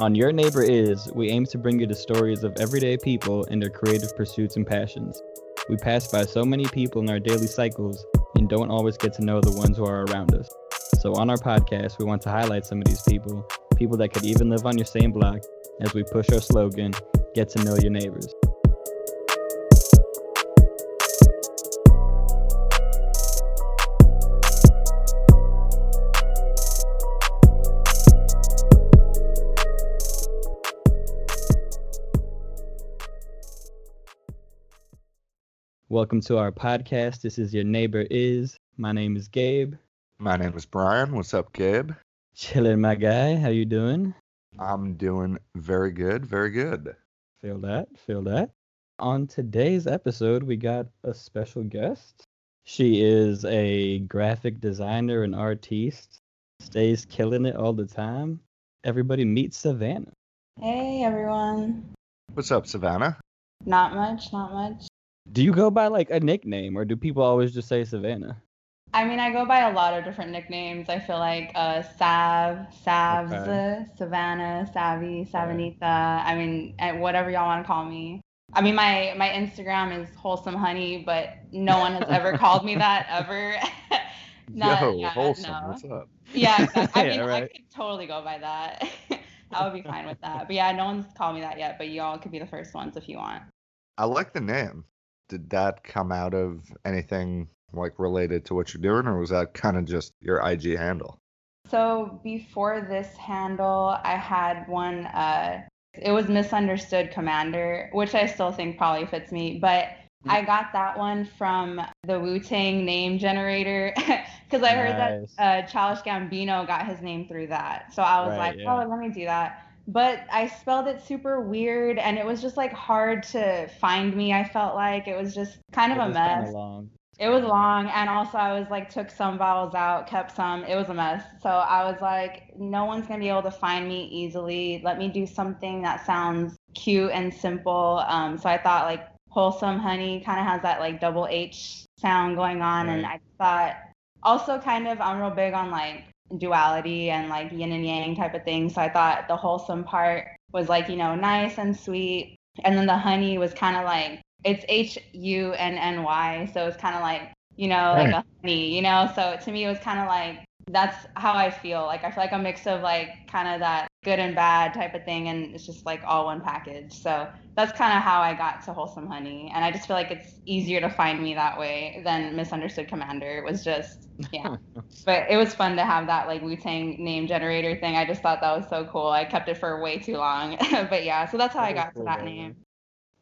On Your Neighbor Is, we aim to bring you the stories of everyday people and their creative pursuits and passions. We pass by so many people in our daily cycles and don't always get to know the ones who are around us. So, on our podcast, we want to highlight some of these people, people that could even live on your same block, as we push our slogan get to know your neighbors. Welcome to our podcast. This is Your Neighbor Is. My name is Gabe. My name is Brian. What's up, Gabe? Chilling, my guy. How you doing? I'm doing very good, very good. Feel that, feel that. On today's episode, we got a special guest. She is a graphic designer and artiste, stays killing it all the time. Everybody meet Savannah. Hey everyone. What's up, Savannah? Not much, not much. Do you go by like a nickname or do people always just say Savannah? I mean, I go by a lot of different nicknames. I feel like uh, Sav, Savs, Okay. Savannah, Savvy, Savanita. I mean, eh, whatever y'all want to call me. I mean, my my Instagram is wholesome honey, but no one has ever called me that ever. Not- Yo, yeah, wholesome. no. What's up? Yeah, exactly. I Yeah, mean, I could totally go by that. I would be fine with that. But yeah, no one's called me that yet. But y'all could be the first ones if you want. I like the name. Did that come out of anything like related to what you're doing, or was that kind of just your IG handle? So before this handle, I had one. Uh, it was misunderstood commander, which I still think probably fits me. But I got that one from the Wu Tang name generator because I heard that uh, Childish Gambino got his name through that. So I was Right, like, yeah. oh, let me do that. But I spelled it super weird, and it was just like hard to find me. I felt like it was just kind of It a mess. long. It was long, and also I was like took some vowels out, kept some. It was a mess. So I was like, no one's gonna be able to find me easily. Let me do something that sounds cute and simple. Um, so I thought like wholesome honey kind of has that like double H sound going on, and I thought also kind of I'm real big on like duality and like yin and yang type of thing. So I thought the wholesome part was like you know nice and sweet, and then the honey was kind of like it's H U N N Y, so it's kind of like you know like a honey, you know. So to me, it was kind of like that's how I feel. Like I feel like a mix of like kind of that good and bad type of thing, and it's just like all one package. So that's kind of how I got to wholesome honey, and I just feel like it's easier to find me that way than misunderstood commander. It was just yeah, but it was fun to have that like Wu Tang name generator thing. I just thought that was so cool. I kept it for way too long, but yeah, so that's how I That is got to that though, name.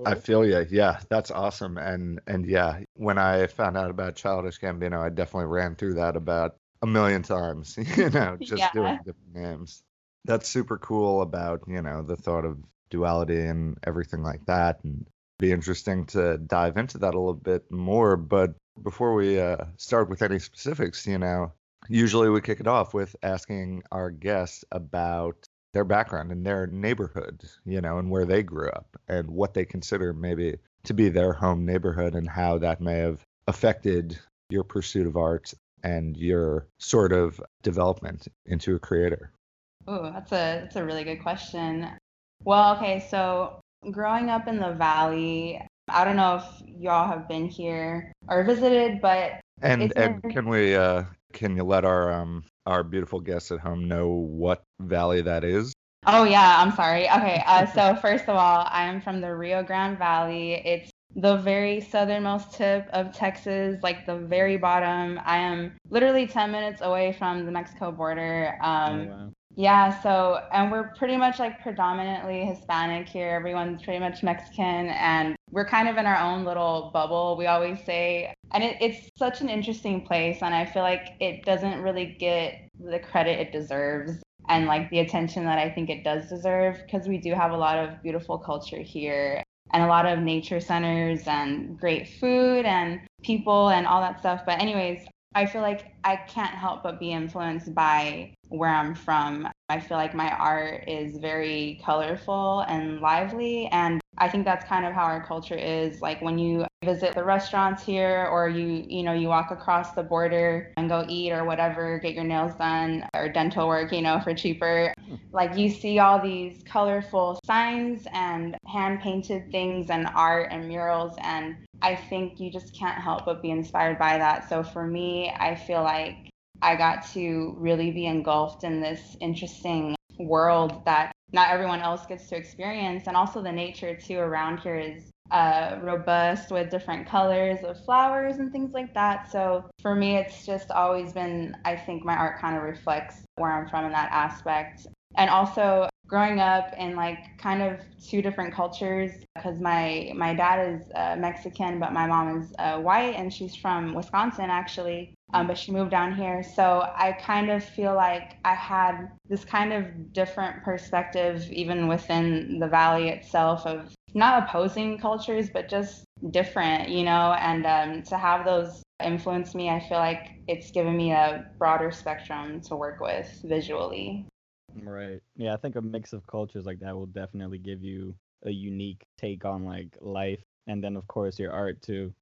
I feel you. Yeah, that's awesome. And and yeah, when I found out about Childish Gambino, I definitely ran through that about a million times. You know, just Yeah. doing different names. That's super cool about you know the thought of duality and everything like that, and be interesting to dive into that a little bit more. But before we uh, start with any specifics, you know, usually we kick it off with asking our guests about their background and their neighborhood, you know, and where they grew up and what they consider maybe to be their home neighborhood and how that may have affected your pursuit of art and your sort of development into a creator. Ooh, that's a that's a really good question. Well, okay, so growing up in the valley, I don't know if y'all have been here or visited, but And and very- can we uh can you let our um our beautiful guests at home know what valley that is? oh yeah, I'm sorry. Okay, uh, so first of all, I am from the Rio Grande Valley. It's the very southernmost tip of Texas, like the very bottom. I am literally 10 minutes away from the Mexico border. Um, Oh, wow. Yeah, so and we're pretty much like predominantly Hispanic here. Everyone's pretty much Mexican, and we're kind of in our own little bubble. We always say, and it, it's such an interesting place, and I feel like it doesn't really get the credit it deserves and like the attention that I think it does deserve because we do have a lot of beautiful culture here and a lot of nature centers and great food and people and all that stuff. But anyways, I feel like I can't help but be influenced by where I'm from. I feel like my art is very colorful and lively. And I think that's kind of how our culture is. Like when you visit the restaurants here or you, you know, you walk across the border and go eat or whatever, get your nails done or dental work, you know, for cheaper. Like you see all these colorful signs and hand painted things and art and murals. And I think you just can't help but be inspired by that. So for me, I feel like I got to really be engulfed in this interesting world that not everyone else gets to experience. And also, the nature too around here is uh, robust with different colors of flowers and things like that. So for me, it's just always been, I think my art kind of reflects where I'm from in that aspect. And also, growing up in like kind of two different cultures because my my dad is uh, Mexican but my mom is uh, white and she's from Wisconsin actually um, but she moved down here. So I kind of feel like I had this kind of different perspective even within the valley itself of not opposing cultures but just different you know? And um, to have those influence me I feel like it's given me a broader spectrum to work with visually Right. Yeah, I think a mix of cultures like that will definitely give you a unique take on like life and then of course your art too.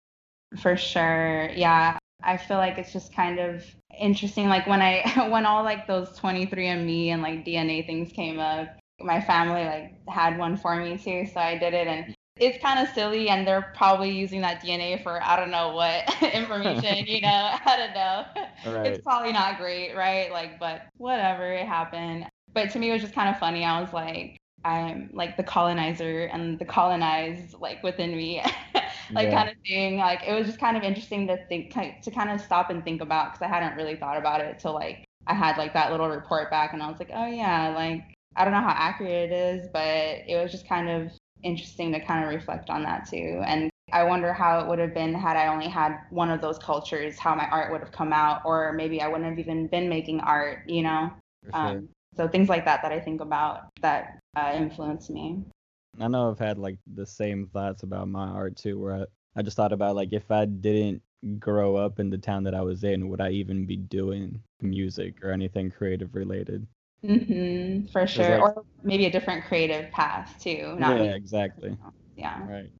For sure. Yeah. I feel like it's just kind of interesting like when I when all like those 23andme and like DNA things came up, my family like had one for me too, so I did it and it's kind of silly and they're probably using that DNA for I don't know what information, you know, I don't know. Right. It's probably not great, right? Like but whatever, it happened. But to me, it was just kind of funny. I was like, I'm like the colonizer and the colonized like within me, like yeah. kind of thing. Like it was just kind of interesting to think to kind of stop and think about because I hadn't really thought about it till like I had like that little report back and I was like, oh yeah, like I don't know how accurate it is, but it was just kind of interesting to kind of reflect on that too. And I wonder how it would have been had I only had one of those cultures, how my art would have come out, or maybe I wouldn't have even been making art, you know? Sure. Um, so things like that that I think about that uh, influence me. I know I've had like the same thoughts about my art too, where I, I just thought about like if I didn't grow up in the town that I was in, would I even be doing music or anything creative related? Mm-hmm, for sure. Like, or maybe a different creative path too. yeah, exactly. Yeah. Right.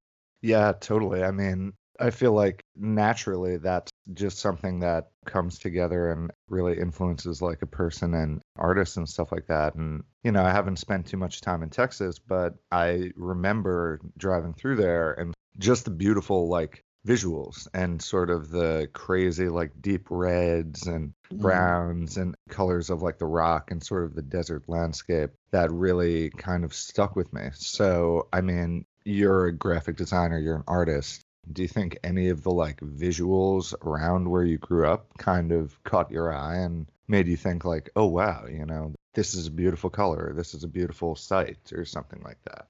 Yeah, totally. I mean, I feel like naturally that's just something that comes together and really influences like a person and artists and stuff like that. And, you know, I haven't spent too much time in Texas, but I remember driving through there and just the beautiful like visuals and sort of the crazy like deep reds and mm-hmm. browns and colors of like the rock and sort of the desert landscape that really kind of stuck with me. So, I mean, you're a graphic designer, you're an artist do you think any of the like visuals around where you grew up kind of caught your eye and made you think like oh wow you know this is a beautiful color this is a beautiful sight or something like that?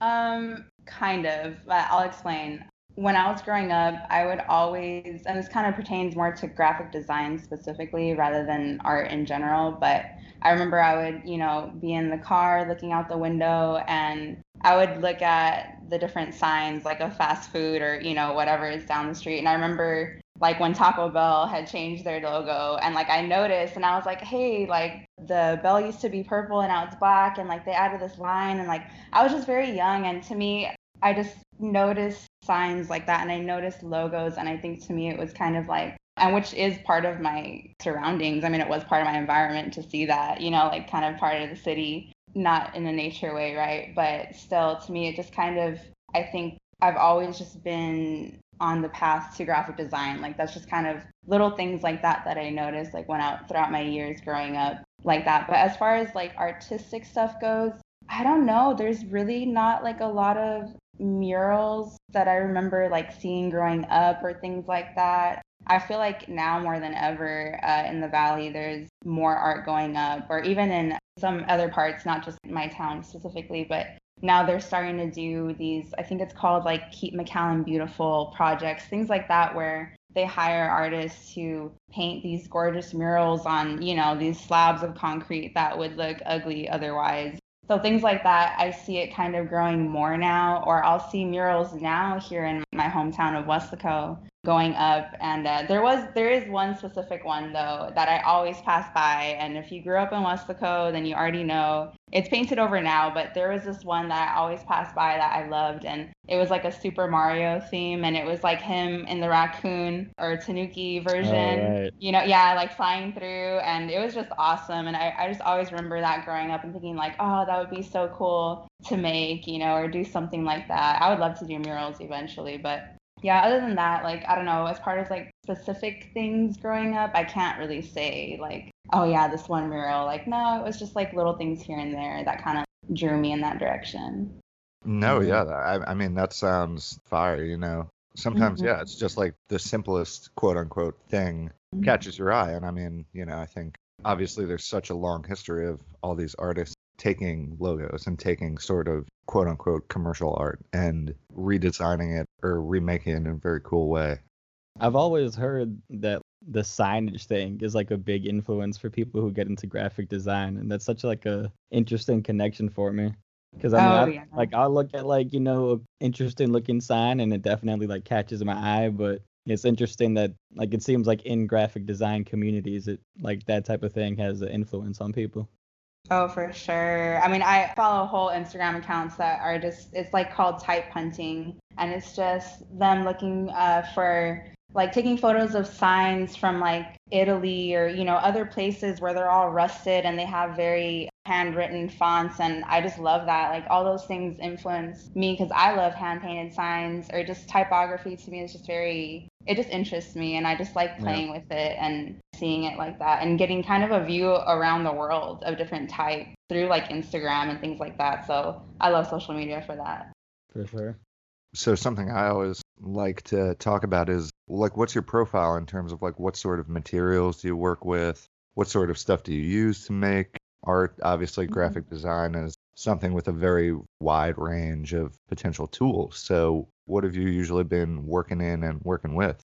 Um kind of i'll explain when i was growing up i would always and this kind of pertains more to graphic design specifically rather than art in general but i remember i would you know be in the car looking out the window and I would look at the different signs like a fast food or you know whatever is down the street. And I remember like when Taco Bell had changed their logo and like I noticed and I was like hey like the bell used to be purple and now it's black and like they added this line and like I was just very young and to me I just noticed signs like that and I noticed logos and I think to me it was kind of like and which is part of my surroundings. I mean, it was part of my environment to see that, you know, like kind of part of the city not in a nature way, right? But still, to me, it just kind of, I think I've always just been on the path to graphic design. Like that's just kind of little things like that that I noticed, like went out throughout my years growing up like that. But as far as like artistic stuff goes, I don't know. There's really not like a lot of murals that I remember like seeing growing up or things like that. I feel like now more than ever uh, in the valley, there's more art going up, or even in some other parts, not just my town specifically, but now they're starting to do these, I think it's called like Keep McAllen Beautiful projects, things like that, where they hire artists to paint these gorgeous murals on, you know, these slabs of concrete that would look ugly otherwise. So things like that, I see it kind of growing more now, or I'll see murals now here in my hometown of Weslaco going up. And uh, there was there is one specific one though that i always pass by. And if you grew up in weslaco then you already know. It's painted over now but there was this one that i always passed by that i loved. And it was like a super mario theme. And it was like him in the raccoon or tanuki version Oh, right. you know yeah like flying through. And it was just awesome. And I, I just always remember that growing up and thinking like oh that would be so cool to make you know or do something like that. I would love to do murals eventually but yeah other than that like i don't know as part of like specific things growing up i can't really say like oh yeah this one mural like no it was just like little things here and there that kind of drew me in that direction No, yeah, I, I mean that sounds fire. You know, sometimes Mhm. yeah, it's just like the simplest quote unquote thing Mhm. catches your eye, and I mean, you know, I think obviously there's such a long history of all these artists taking logos and taking sort of quote unquote commercial art and redesigning it or remaking it in a very cool way. I've always heard that the signage thing is like a big influence for people who get into graphic design, and that's such like a interesting connection for me. Because I mean, Oh, I, like I'll look at like you know a interesting looking sign, and it definitely like catches my eye. But it's interesting that like it seems like in graphic design communities, it like that type of thing has an influence on people. Oh, for sure. I mean, I follow whole Instagram accounts that are just, it's like called type hunting. And it's just them looking uh, for like taking photos of signs from like Italy or, you know, other places where they're all rusted and they have very handwritten fonts. And I just love that. Like all those things influence me because I love hand painted signs or just typography to me is just very, it just interests me. And I just like Yeah. playing with it and seeing it like that and getting kind of a view around the world of different type through like Instagram and things like that. So I love social media for that. For sure. So something I always like to talk about is like what's your profile in terms of like what sort of materials do you work with? What sort of stuff do you use to make art? Obviously Mhm. graphic design is something with a very wide range of potential tools. So what have you usually been working in and working with?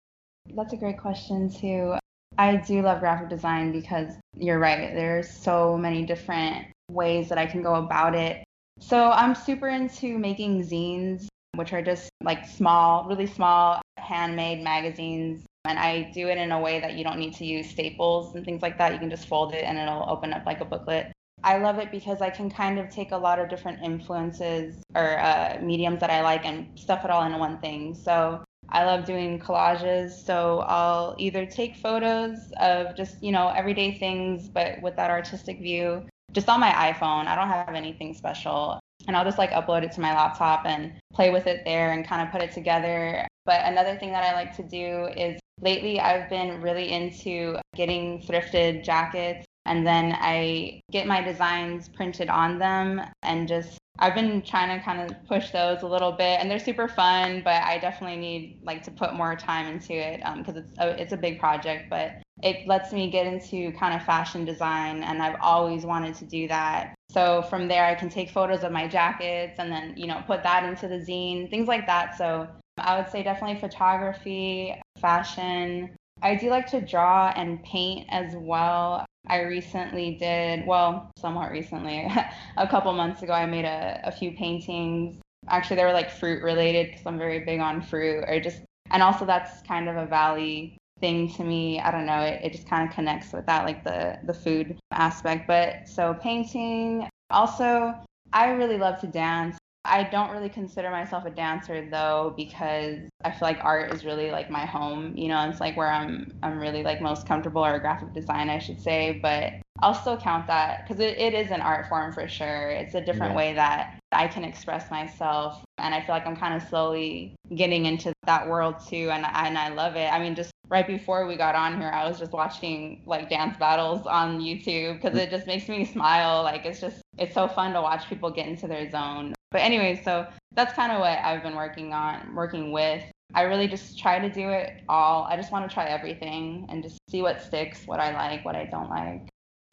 That's a great question too. I do love graphic design because you're right. There's so many different ways that I can go about it. So I'm super into making zines, which are just like small, really small handmade magazines. And I do it in a way that you don't need to use staples and things like that. You can just fold it and it'll open up like a booklet. I love it because I can kind of take a lot of different influences or uh, mediums that I like and stuff it all into one thing. So I love doing collages. So I'll either take photos of just, you know, everyday things, but with that artistic view, just on my iPhone. I don't have anything special. And I'll just like upload it to my laptop and play with it there and kind of put it together. But another thing that I like to do is lately I've been really into getting thrifted jackets and then I get my designs printed on them and just I've been trying to kind of push those a little bit and they're super fun but I definitely need like to put more time into it um, because it's a, it's a big project but it lets me get into kind of fashion design and I've always wanted to do that. So from there I can take photos of my jackets and then you know put that into the zine things like that. So I would say definitely photography fashion I do like to draw and paint as well. I recently did, well, somewhat recently, a couple months ago, I made a, a few paintings. Actually, they were like fruit related because I'm very big on fruit, or just, and also that's kind of a valley thing to me. I don't know, it, it just kind of connects with that, like the, the food aspect. But so painting, also, I really love to dance. I don't really consider myself a dancer though because I feel like art is really like my home, you know, it's like where I'm I'm really like most comfortable or graphic design I should say, but I'll still count that because it, it is an art form for sure. It's a different Yeah. way that I can express myself and I feel like I'm kind of slowly getting into that world too and and I love it. I mean just right before we got on here I was just watching like dance battles on YouTube because mm. it just makes me smile like it's just it's so fun to watch people get into their zone. But anyway, so that's kind of what I've been working on, working with. I really just try to do it all. I just want to try everything and just see what sticks, what I like, what I don't like.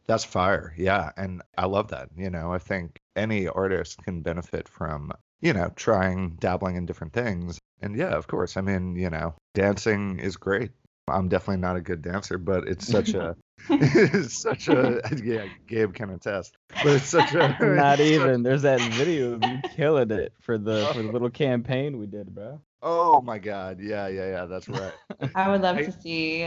That's fire. Yeah. And I love that. You know, I think any artist can benefit from, you know, trying, dabbling in different things. And yeah, of course. I mean, you know, dancing is great. I'm definitely not a good dancer, but it's such a, it's such a, yeah, Gabe can attest, but it's such a, Not it's such- even. There's that video of you killing it for the for the little campaign we did, bro. Oh my God. Yeah, yeah, yeah. That's right. I would love I- to see.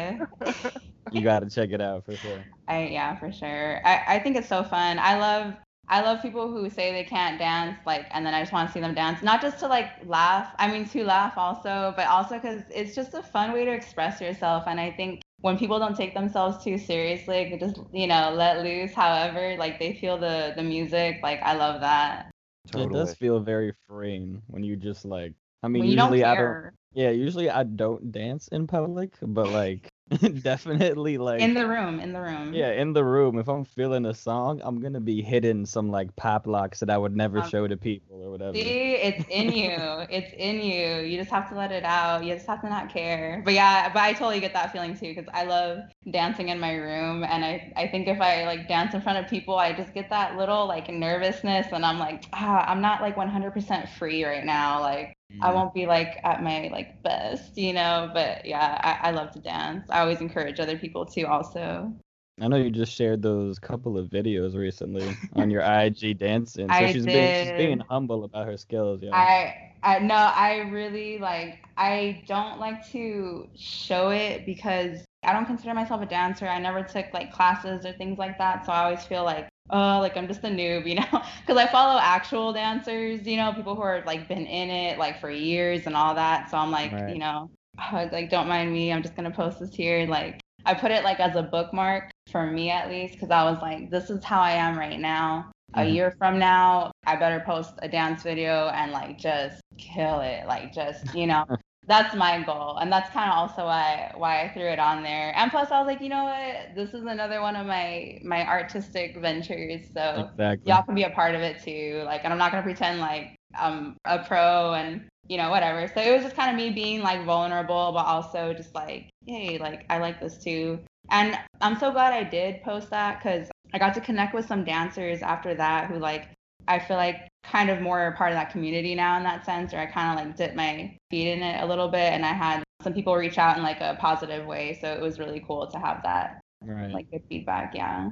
You got to check it out for sure. I yeah, for sure. I, I think it's so fun. I love I love people who say they can't dance, like, and then I just want to see them dance, not just to like laugh. I mean, to laugh also, but also because it's just a fun way to express yourself. And I think when people don't take themselves too seriously, they just you know let loose. However, like they feel the the music. Like I love that. Totally. It does feel very freeing when you just like. I mean, when you don't usually I don't. care Yeah, usually I don't dance in public, but like definitely like in the room, in the room. yeah, in the room, if I'm feeling a song, I'm gonna be hitting some like pop locks that I would never Um, show to people or whatever. See, it's in you. It's in you. You just have to let it out. You just have to not care. But yeah, but I totally get that feeling too because I love dancing in my room, and I I think if I like dance in front of people, I just get that little like nervousness, and I'm like, ah, I'm not like 100% free right now. Like I Mm. won't be like at my like best, you know. But yeah, I, I love to dance. I always encourage other people to also. I know you just shared those couple of videos recently on your IG dancing. So I she's being she's being humble about her skills, yeah. I I no, I really like I don't like to show it because I don't consider myself a dancer. I never took like classes or things like that, so I always feel like oh, like I'm just a noob, you know? Cuz I follow actual dancers, you know, people who are like been in it like for years and all that. So I'm like, Right. you know, oh, like don't mind me. I'm just going to post this here like I put it like as a bookmark for me at least cuz I was like this is how I am right now a Mhm. year from now, I better post a dance video and like just kill it. Like just, you know, that's my goal. And that's kind of also why why I threw it on there. And plus I was like, you know what? This is another one of my my artistic ventures. So exactly. y'all can be a part of it too. Like and I'm not gonna pretend like I'm a pro and you know, whatever. So it was just kind of me being like vulnerable, but also just like, hey, like I like this too. And I'm so glad I did post that because I got to connect with some dancers after that who like I feel like kind of more a part of that community now in that sense, or I kind of like dipped my feet in it a little bit, and I had some people reach out in like a positive way, so it was really cool to have that right. like good feedback. Yeah.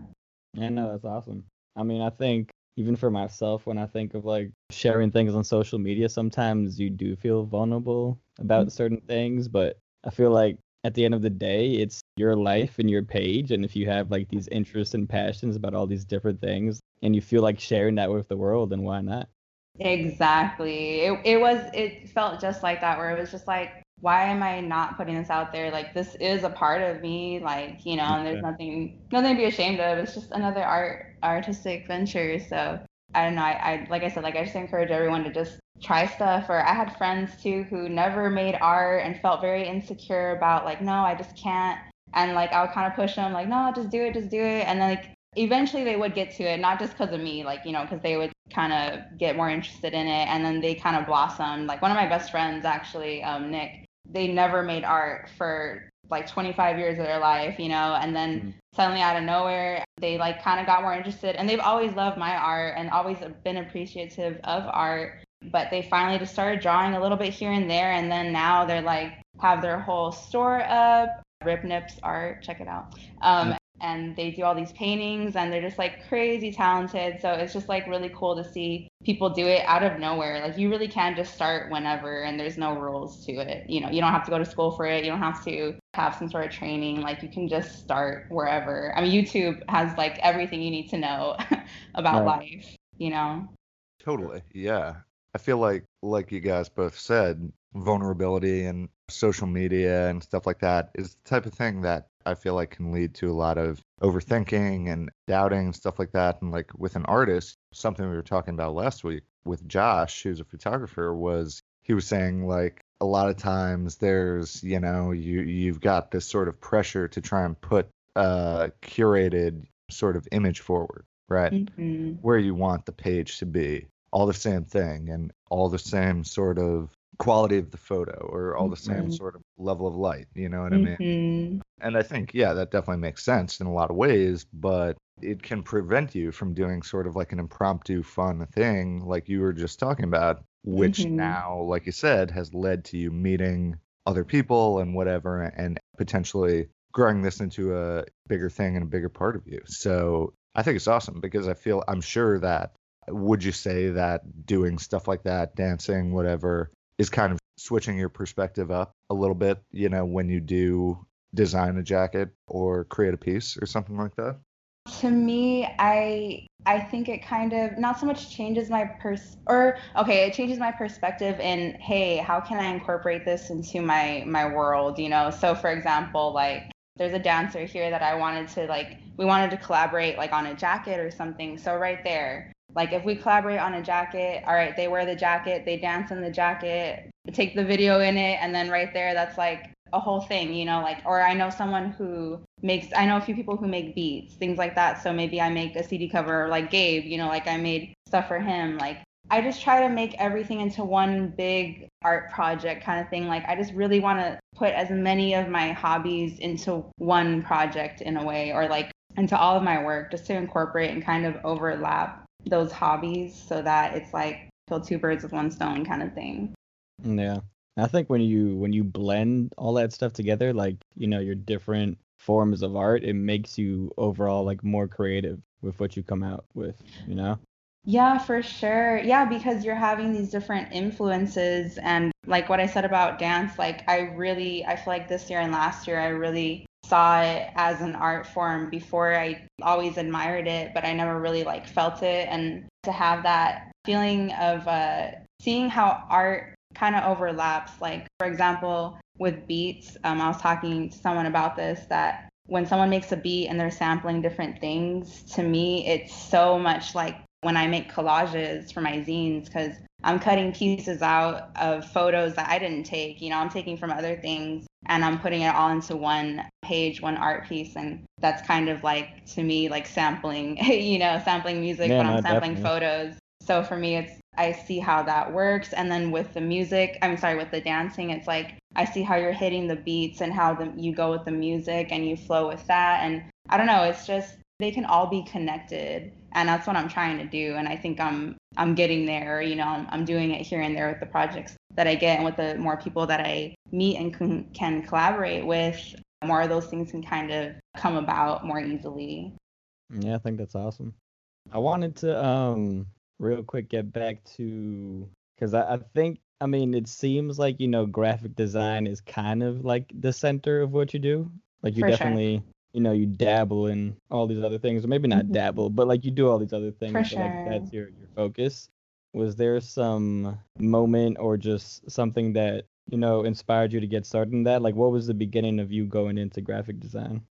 Yeah, no, that's awesome. I mean, I think even for myself, when I think of like sharing things on social media, sometimes you do feel vulnerable about Mhm. certain things, but I feel like at the end of the day, it's your life and your page. And if you have like these interests and passions about all these different things and you feel like sharing that with the world, then why not? Exactly. It it was it felt just like that where it was just like why am I not putting this out there? Like this is a part of me, like, you know, and there's nothing nothing to be ashamed of. It's just another art artistic venture. So I don't know, I, I like I said, like I just encourage everyone to just try stuff or I had friends too who never made art and felt very insecure about like, no, I just can't and like I would kind of push them like, no, just do it, just do it. And then like eventually they would get to it, not just because of me, like, you know, because they would kind of get more interested in it. And then they kind of blossomed. Like one of my best friends, actually, um, Nick, they never made art for like 25 years of their life, you know, and then Mhm. suddenly out of nowhere, they like kind of got more interested. And they've always loved my art and always been appreciative of art. But they finally just started drawing a little bit here and there. And then now they're like, have their whole store up, Rip Nips Art, check it out. Um, and they do all these paintings and they're just like crazy talented. So it's just like really cool to see people do it out of nowhere. Like you really can just start whenever and there's no rules to it. You know, you don't have to go to school for it. You don't have to have some sort of training. Like you can just start wherever. I mean, YouTube has like everything you need to know about Right. life, you know? Totally. Yeah. I feel like like you guys both said, vulnerability and social media and stuff like that is the type of thing that I feel like can lead to a lot of overthinking and doubting and stuff like that. And like with an artist, something we were talking about last week with Josh, who's a photographer, was he was saying like a lot of times there's, you know, you you've got this sort of pressure to try and put a curated sort of image forward, right? Mhm. where you want the page to be. All the same thing and all the same sort of quality of the photo or all the same Mhm. sort of level of light. You know what I mean? Mhm. And I think, yeah, that definitely makes sense in a lot of ways, but it can prevent you from doing sort of like an impromptu fun thing like you were just talking about, which Mhm. now, like you said, has led to you meeting other people and whatever and potentially growing this into a bigger thing and a bigger part of you. So I think it's awesome because I feel I'm sure that would you say that doing stuff like that, dancing, whatever, is kind of switching your perspective up a little bit, you know, when you do design a jacket or create a piece or something like that? To me, I I think it kind of not so much changes my pers or okay, it changes my perspective in hey, how can I incorporate this into my my world, you know? So for example, like there's a dancer here that I wanted to like we wanted to collaborate like on a jacket or something. So right there, like if we collaborate on a jacket, all right, they wear the jacket, they dance in the jacket, take the video in it, and then right there, that's like a whole thing, you know, like, or I know someone who makes, I know a few people who make beats, things like that. So maybe I make a CD cover, like Gabe, you know, like I made stuff for him. Like, I just try to make everything into one big art project kind of thing. Like, I just really want to put as many of my hobbies into one project in a way, or like into all of my work, just to incorporate and kind of overlap those hobbies so that it's like kill two birds with one stone kind of thing. Yeah. I think when you when you blend all that stuff together, like you know your different forms of art, it makes you overall like more creative with what you come out with. You know. Yeah, for sure. Yeah, because you're having these different influences and like what I said about dance, like I really I feel like this year and last year I really saw it as an art form before I always admired it, but I never really like felt it and to have that feeling of uh seeing how art kind of overlaps. Like, for example, with beats, um, I was talking to someone about this that when someone makes a beat and they're sampling different things, to me, it's so much like when I make collages for my zines because I'm cutting pieces out of photos that I didn't take. You know, I'm taking from other things and I'm putting it all into one page, one art piece. And that's kind of like, to me, like sampling, you know, sampling music, Yeah, but I'm sampling definitely. photos. So for me, it's I see how that works. And then with the music, I'm sorry, with the dancing, it's like I see how you're hitting the beats and how the, you go with the music and you flow with that. And I don't know, it's just they can all be connected. And that's what I'm trying to do. And I think I'm I'm getting there. You know, I'm, I'm doing it here and there with the projects that I get and with the more people that I meet and can, can collaborate with. More of those things can kind of come about more easily. Yeah, I think that's awesome. I wanted to um real quick get back to because I, I think I mean it seems like you know graphic design is kind of like the center of what you do. Like you For sure. You know you dabble in all these other things, or maybe not Mhm. dabble, but like you do all these other things. For so, like that's your your focus. Was there some moment or just something that you know inspired you to get started in that? Like what was the beginning of you going into graphic design?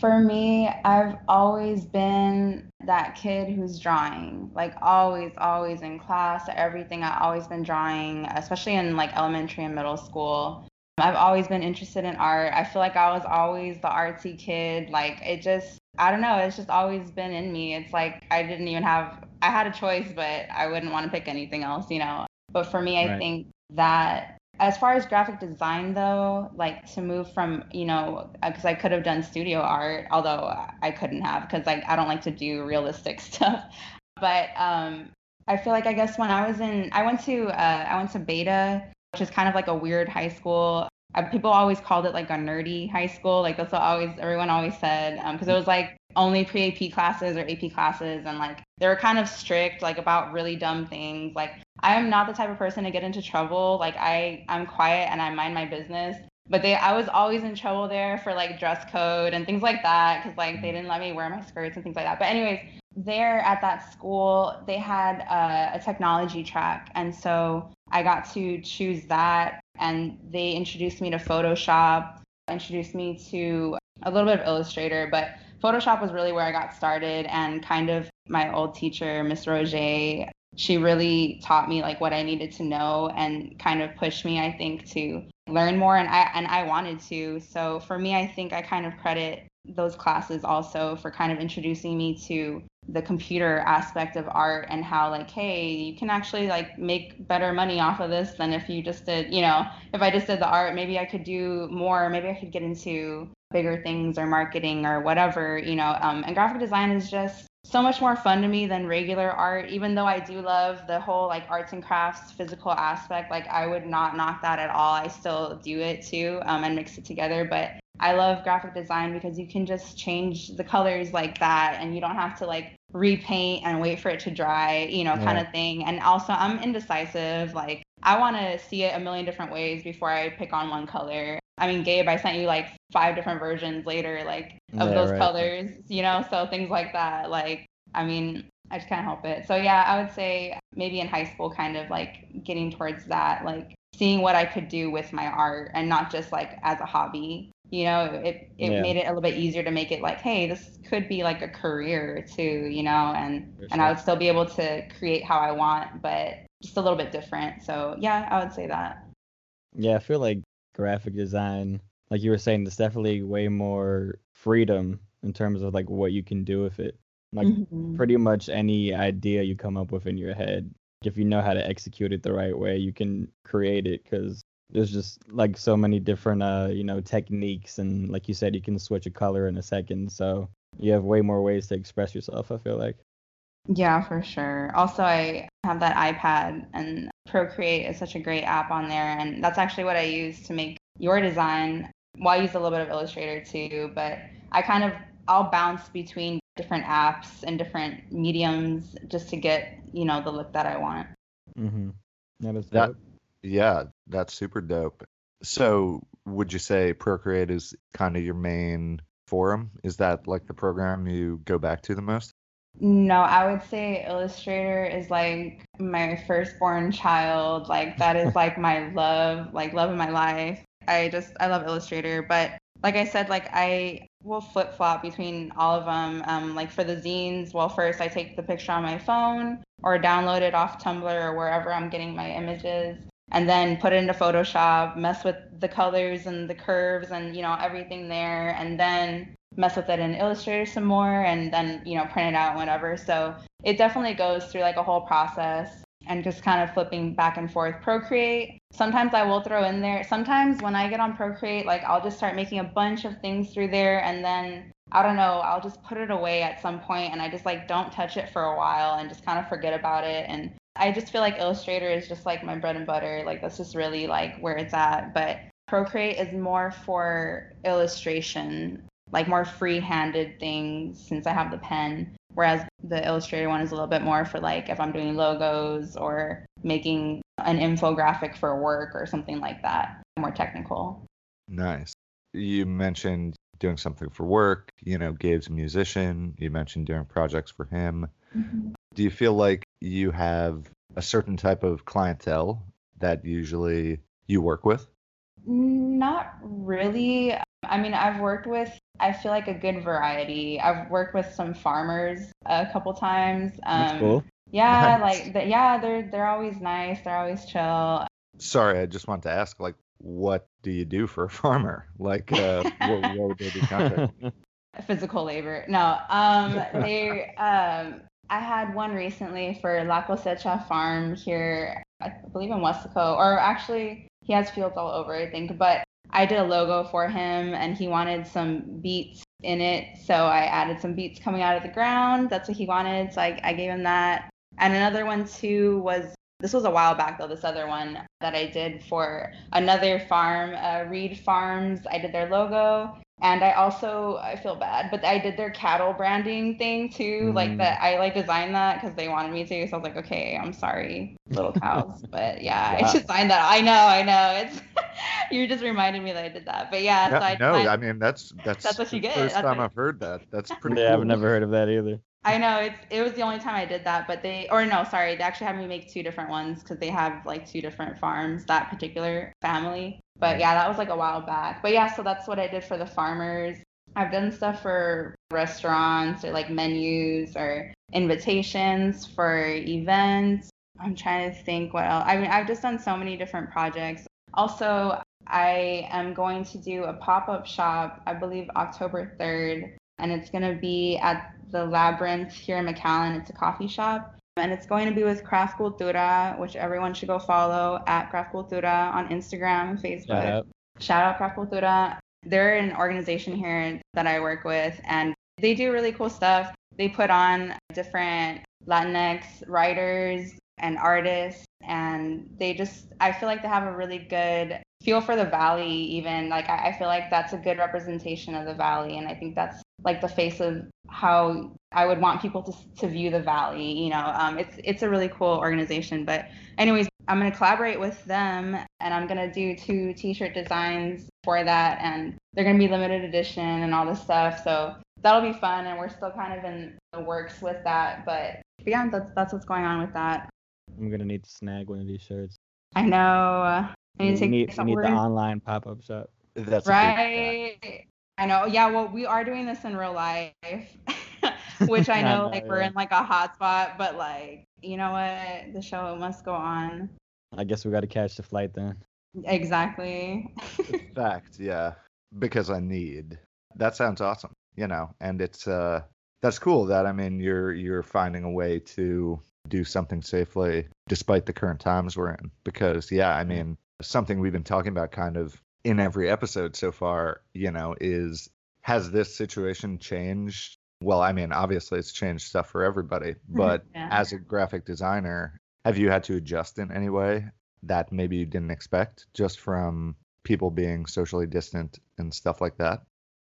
For me, I've always been that kid who's drawing. Like always, always in class, everything I've always been drawing, especially in like elementary and middle school. I've always been interested in art. I feel like I was always the artsy kid. Like it just I don't know, it's just always been in me. It's like I didn't even have I had a choice, but I wouldn't want to pick anything else, you know. But for me, I Right. think that as far as graphic design though like to move from you know because i could have done studio art although i couldn't have because like i don't like to do realistic stuff but um i feel like i guess when i was in i went to uh, i went to beta which is kind of like a weird high school uh, people always called it like a nerdy high school like that's what always everyone always said because it was like only pre-ap classes or ap classes and like they were kind of strict like about really dumb things like I am not the type of person to get into trouble. Like I, I'm quiet and I mind my business. But they, I was always in trouble there for like dress code and things like that because like they didn't let me wear my skirts and things like that. But anyways, there at that school they had a, a technology track, and so I got to choose that. And they introduced me to Photoshop, introduced me to a little bit of Illustrator, but Photoshop was really where I got started. And kind of my old teacher, Miss Roger, she really taught me like what I needed to know and kind of pushed me, I think, to learn more and I and I wanted to. So for me, I think I kind of credit those classes also for kind of introducing me to the computer aspect of art and how like hey you can actually like make better money off of this than if you just did you know if i just did the art maybe i could do more maybe i could get into bigger things or marketing or whatever you know um, and graphic design is just so much more fun to me than regular art even though i do love the whole like arts and crafts physical aspect like i would not knock that at all i still do it too um, and mix it together but I love graphic design because you can just change the colors like that and you don't have to like repaint and wait for it to dry, you know, kind Yeah. of thing. And also, I'm indecisive. Like, I want to see it a million different ways before I pick on one color. I mean, Gabe, I sent you like five different versions later, like of Yeah, those right. colors, you know, so things like that. Like, I mean, I just can't help it. So, yeah, I would say maybe in high school, kind of like getting towards that, like seeing what I could do with my art and not just like as a hobby. You know, it, it Yeah. made it a little bit easier to make it like, hey, this could be like a career too, you know, and For and I would still be able to create how I want, but just a little bit different. So yeah, I would say that. Yeah, I feel like graphic design, like you were saying, there's definitely way more freedom in terms of like what you can do with it. Like Mhm. pretty much any idea you come up with in your head, if you know how to execute it the right way, you can create it because there's just like so many different uh you know techniques and like you said you can switch a color in a second so you have way more ways to express yourself i feel like Yeah, for sure. Also, I have that iPad, and Procreate is such a great app on there, and that's actually what I use to make your design. Well, I use a little bit of Illustrator too, but I kind of I'll bounce between different apps and different mediums just to get you know the look that I want. mm-hmm that is That- dope. Yeah, that's super dope. So, would you say Procreate is kind of your main forum? Is that like the program you go back to the most? No, I would say Illustrator is like my firstborn child. Like that is like my love, like love of my life. I just I love Illustrator, but like I said, like I will flip flop between all of them. Um, like for the zines, well, first I take the picture on my phone or download it off Tumblr or wherever I'm getting my images, and then put it into Photoshop, mess with the colors and the curves and you know everything there, and then mess with it in Illustrator some more and then, you know, print it out, whatever. So it definitely goes through like a whole process and just kind of flipping back and forth. Procreate, sometimes I will throw in there. Sometimes when I get on Procreate, like I'll just start making a bunch of things through there and then I don't know, I'll just put it away at some point and I just like don't touch it for a while and just kind of forget about it. And I just feel like Illustrator is just like my bread and butter. Like that's just really like where it's at. But Procreate is more for illustration like more free-handed things since I have the pen. Whereas the Illustrator one is a little bit more for like if I'm doing logos or making an infographic for work or something like that, more technical. Nice. You mentioned doing something for work. You know, Gabe's a musician. You mentioned doing projects for him. Mm-hmm. Do you feel like you have a certain type of clientele that usually you work with? Not really. I mean, I've worked with, I feel like a good variety. I've worked with some farmers a couple times. that's Um, cool Yeah, Nice. like, the, yeah, they're they're always nice. They're always chill. Sorry, I just want to ask, like, what do you do for a farmer? Like, uh, what, what would they be contracting? physical labor. No, um, they, um, I had one recently for La Cosecha Farm here, I believe in Weslaco, or actually he has fields all over, I think. But I did a logo for him, and he wanted some beets in it, so I added some beets coming out of the ground. That's what he wanted, so I, I gave him that. And another one too was this was a while back though. This other one that I did for another farm, uh, Reed Farms. I did their logo, and I also I feel bad, but I did their cattle branding thing too. Like Mm. that, I like designed that because they wanted me to. So I was like, okay, I'm sorry, little cows, but yeah, Wow. I designed that. I know, I know. It's you just reminded me that I did that, but yeah. so I no, designed- I mean that's that's, That's what you get. First That's time what- I've heard that. That's pretty. yeah cool. i've never heard of that either I know it's it was the only time I did that, but they or no, sorry, they actually had me make two different ones because they have like two different farms, that particular family. But yeah, that was like a while back. But yeah, so that's what I did for the farmers. I've done stuff for restaurants or like menus or invitations for events. I'm trying to think what else. I mean, I've just done so many different projects. Also, I am going to do a pop-up shop, I believe October 3rd, and it's going to be at the Labyrinth here in McAllen. It's a coffee shop. And it's going to be with Craft Cultura, which everyone should go follow at Craft Cultura on Instagram and Facebook. Shout out. Shout out Craft Cultura. They're an organization here that I work with, and they do really cool stuff. They put on different Latinx writers and artists and they just I feel like they have a really good feel for the valley even like I, I feel like that's a good representation of the valley and I think that's like the face of how I would want people to, to view the valley. You know, um, it's it's a really cool organization. But anyways, I'm gonna collaborate with them, and I'm gonna do two T-shirt designs for that, and they're gonna be limited edition and all this stuff. So that'll be fun, and we're still kind of in the works with that. But, but yeah, that's that's what's going on with that. I'm gonna need to snag one of these shirts. I know. I need to take need, you need the online pop-up shop. That's right. I know. Yeah, well, we are doing this in real life, which I know, like, we're in like a hot spot, but like, you know what? The show must go on. I guess we got to catch the flight then. Exactly. Fact, yeah. Because I need. That sounds awesome, you know, and it's uh that's cool that I mean you're you're finding a way to do something safely despite the current times we're in because yeah, I mean, something we've been talking about kind of in every episode so far, you know, is has this situation changed? Well, I mean, obviously it's changed stuff for everybody, but yeah. as a graphic designer, have you had to adjust in any way that maybe you didn't expect just from people being socially distant and stuff like that?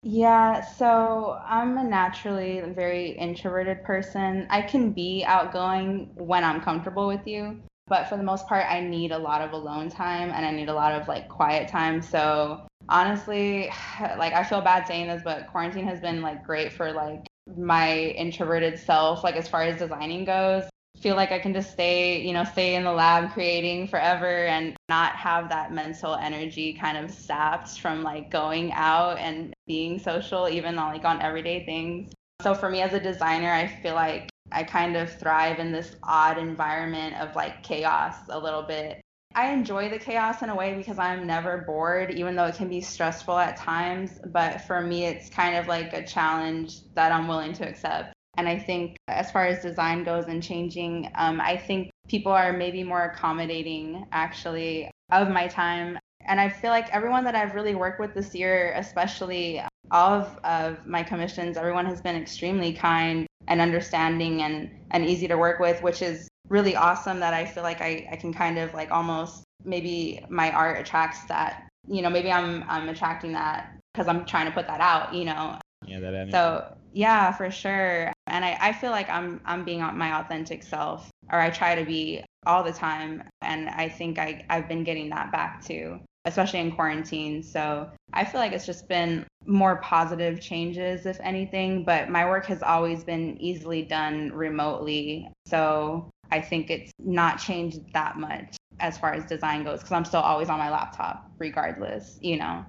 Yeah, so I'm a naturally very introverted person. I can be outgoing when I'm comfortable with you, but for the most part, I need a lot of alone time and I need a lot of like quiet time. So honestly, like I feel bad saying this, but quarantine has been like great for like my introverted self, like as far as designing goes. Feel like I can just stay, you know, stay in the lab creating forever and not have that mental energy kind of sapped from like going out and being social, even on like on everyday things. So for me as a designer, I feel like I kind of thrive in this odd environment of like chaos a little bit. I enjoy the chaos in a way because I'm never bored, even though it can be stressful at times. But for me, it's kind of like a challenge that I'm willing to accept. And I think as far as design goes and changing, um, I think people are maybe more accommodating actually of my time. And I feel like everyone that I've really worked with this year, especially all of, of my commissions, everyone has been extremely kind and understanding and, and easy to work with, which is really awesome that I feel like I, I can kind of like almost maybe my art attracts that, you know, maybe I'm I'm attracting that because I'm trying to put that out, you know. Yeah, that energy. So yeah, for sure. And I, I feel like I'm I'm being my authentic self or I try to be all the time. And I think I, I've been getting that back too especially in quarantine. So I feel like it's just been more positive changes, if anything, but my work has always been easily done remotely. So I think it's not changed that much as far as design goes because I'm still always on my laptop, regardless, you know?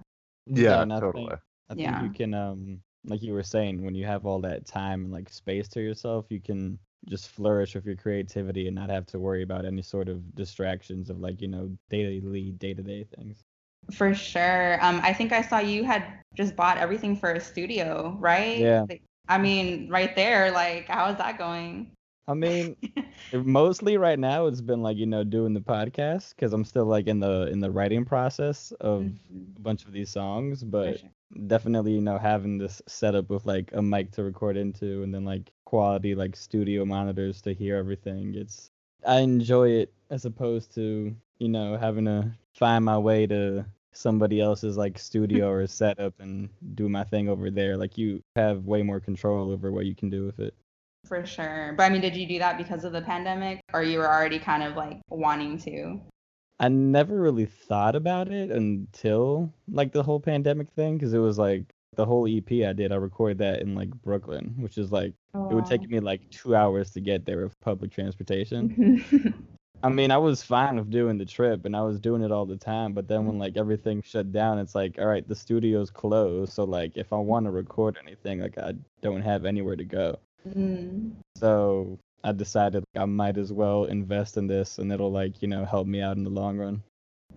Yeah, yeah totally. I think, I think yeah. you can, um, like you were saying, when you have all that time and like space to yourself, you can just flourish with your creativity and not have to worry about any sort of distractions of like you know daily day-to-day things for sure. Um, I think I saw you had just bought everything for a studio, right? Yeah. I mean, right there, like, how is that going? I mean, mostly right now it's been like you know doing the podcast because I'm still like in the in the writing process of mm-hmm. a bunch of these songs, but sure. definitely you know having this setup with like a mic to record into and then like quality like studio monitors to hear everything. It's I enjoy it as opposed to you know having to find my way to somebody else's like studio or setup and do my thing over there. Like you have way more control over what you can do with it. For sure. But I mean, did you do that because of the pandemic or you were already kind of like wanting to? I never really thought about it until like the whole pandemic thing because it was like the whole EP I did, I recorded that in like Brooklyn, which is like oh. it would take me like two hours to get there with public transportation. I mean, I was fine with doing the trip and I was doing it all the time, but then when mm-hmm. like everything shut down, it's like, all right, the studio's closed. So like if I want to record anything, like I don't have anywhere to go. Mm. So I decided I might as well invest in this and it'll like, you know, help me out in the long run.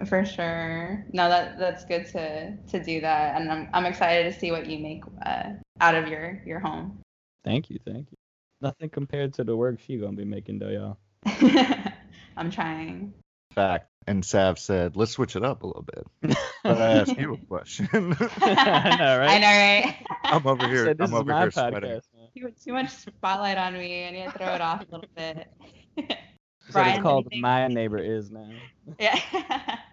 For sure. No, that that's good to to do that and I'm I'm excited to see what you make uh, out of your your home. Thank you, thank you. Nothing compared to the work she going to be making though, y'all. I'm trying. Fact. And Sav said, let's switch it up a little bit. But I ask you a question. I know, right? I know, right? I'm over here. Said, I'm over here sweating. Too, too much spotlight on me. I need to throw it off a little bit. So Brian, it's called anything? My Neighbor Is now. Yeah.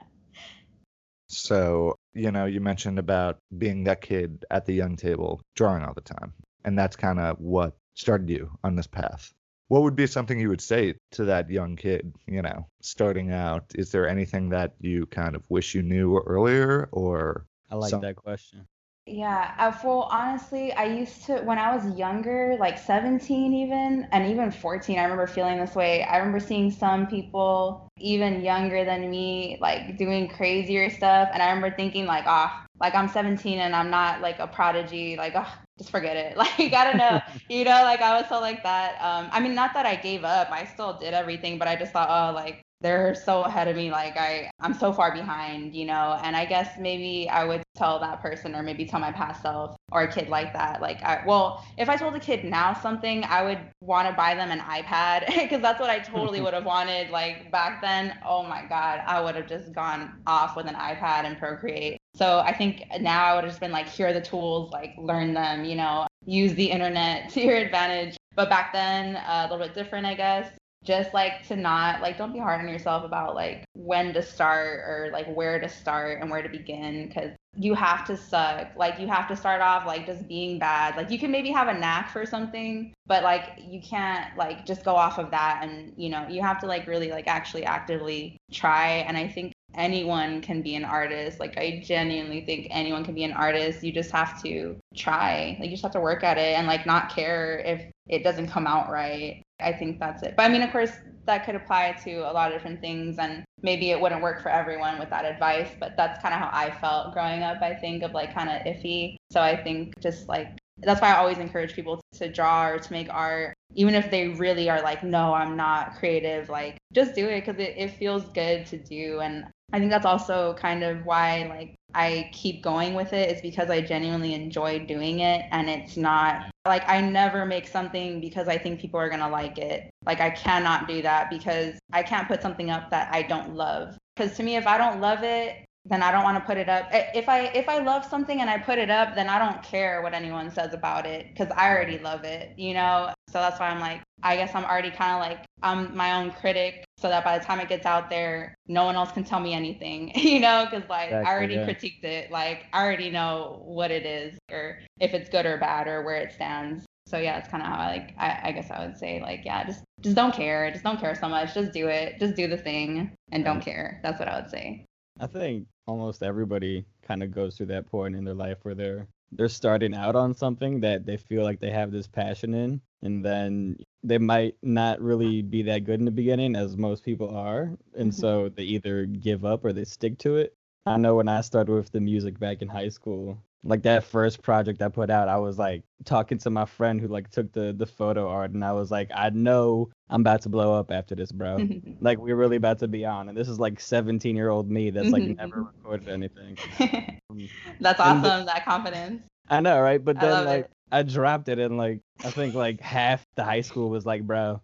So, you know, you mentioned about being that kid at the young table, drawing all the time. And that's kind of what started you on this path. What would be something you would say to that young kid, you know, starting out? Is there anything that you kind of wish you knew earlier or I like Some- that question. Yeah, uh, well, honestly, I used to, when I was younger, like 17 even, and even 14, I remember feeling this way. I remember seeing some people even younger than me, like doing crazier stuff. And I remember thinking, like, ah, like I'm 17 and I'm not like a prodigy, like, oh, just forget it. Like, I don't know, you know, like I was so like that. Um, I mean, not that I gave up, I still did everything, but I just thought, oh, like, they're so ahead of me like i i'm so far behind you know? And i guess maybe i would tell that person or maybe tell my past self or a kid like that like i well if i told a kid now something i would want to buy them an ipad because that's what i totally would have wanted like back then. Oh my god i would have just gone off with an ipad and procreate. So i think now i would have just been like here are the tools like learn them you know? Use the internet to your advantage. But back then uh, a little bit different i guess just like to not like don't be hard on yourself about like when to start or like where to start and where to begin because you have to suck. Like you have to start off like just being bad. Like you can maybe have a knack for something but like you can't like just go off of that and you know you have to like really like actually actively try. And i think anyone can be an artist. Like i genuinely think anyone can be an artist. You just have to try. Like you just have to work at it and like not care if it doesn't come out right I think that's it. But I mean, of course, that could apply to a lot of different things, and maybe it wouldn't work for everyone with that advice. But that's kind of how I felt growing up. I think of like kind of iffy. So I think just like that's why I always encourage people to draw or to make art, even if they really are like, no, I'm not creative. Like, just do it because it, it feels good to do. And I think that's also kind of why like I keep going with it is because I genuinely enjoy doing it and it's not like I never make something because I think people are going to like it. Like I cannot do that because I can't put something up that I don't love. Cuz to me if I don't love it, then I don't want to put it up. If I if I love something and I put it up, then I don't care what anyone says about it cuz I already love it, you know? So that's why I'm like I guess I'm already kind of like I'm my own critic so that by the time it gets out there, no one else can tell me anything, you know, because like Exactly, I already yeah. critiqued it. Like I already know what it is or if it's good or bad or where it stands. So yeah, it's kind of how I like. I, I guess I would say like yeah, just just don't care, just don't care so much, just do it, just do the thing and don't care. That's what I would say. I think almost everybody kind of goes through that point in their life where they're they're starting out on something that they feel like they have this passion in and then they might not really be that good in the beginning as most people are and Mhm. so they either give up or they stick to it. I know when I started with the music back in high school, like that first project I put out, I was like talking to my friend who like took the the photo art and I was like, I know I'm about to blow up after this, bro. like we're really about to be on and this is like 17 year old me that's like never recorded anything um, That's And the- awesome. that confidence. i know right but then love like it. i dropped it and like i think like half the high school was like bro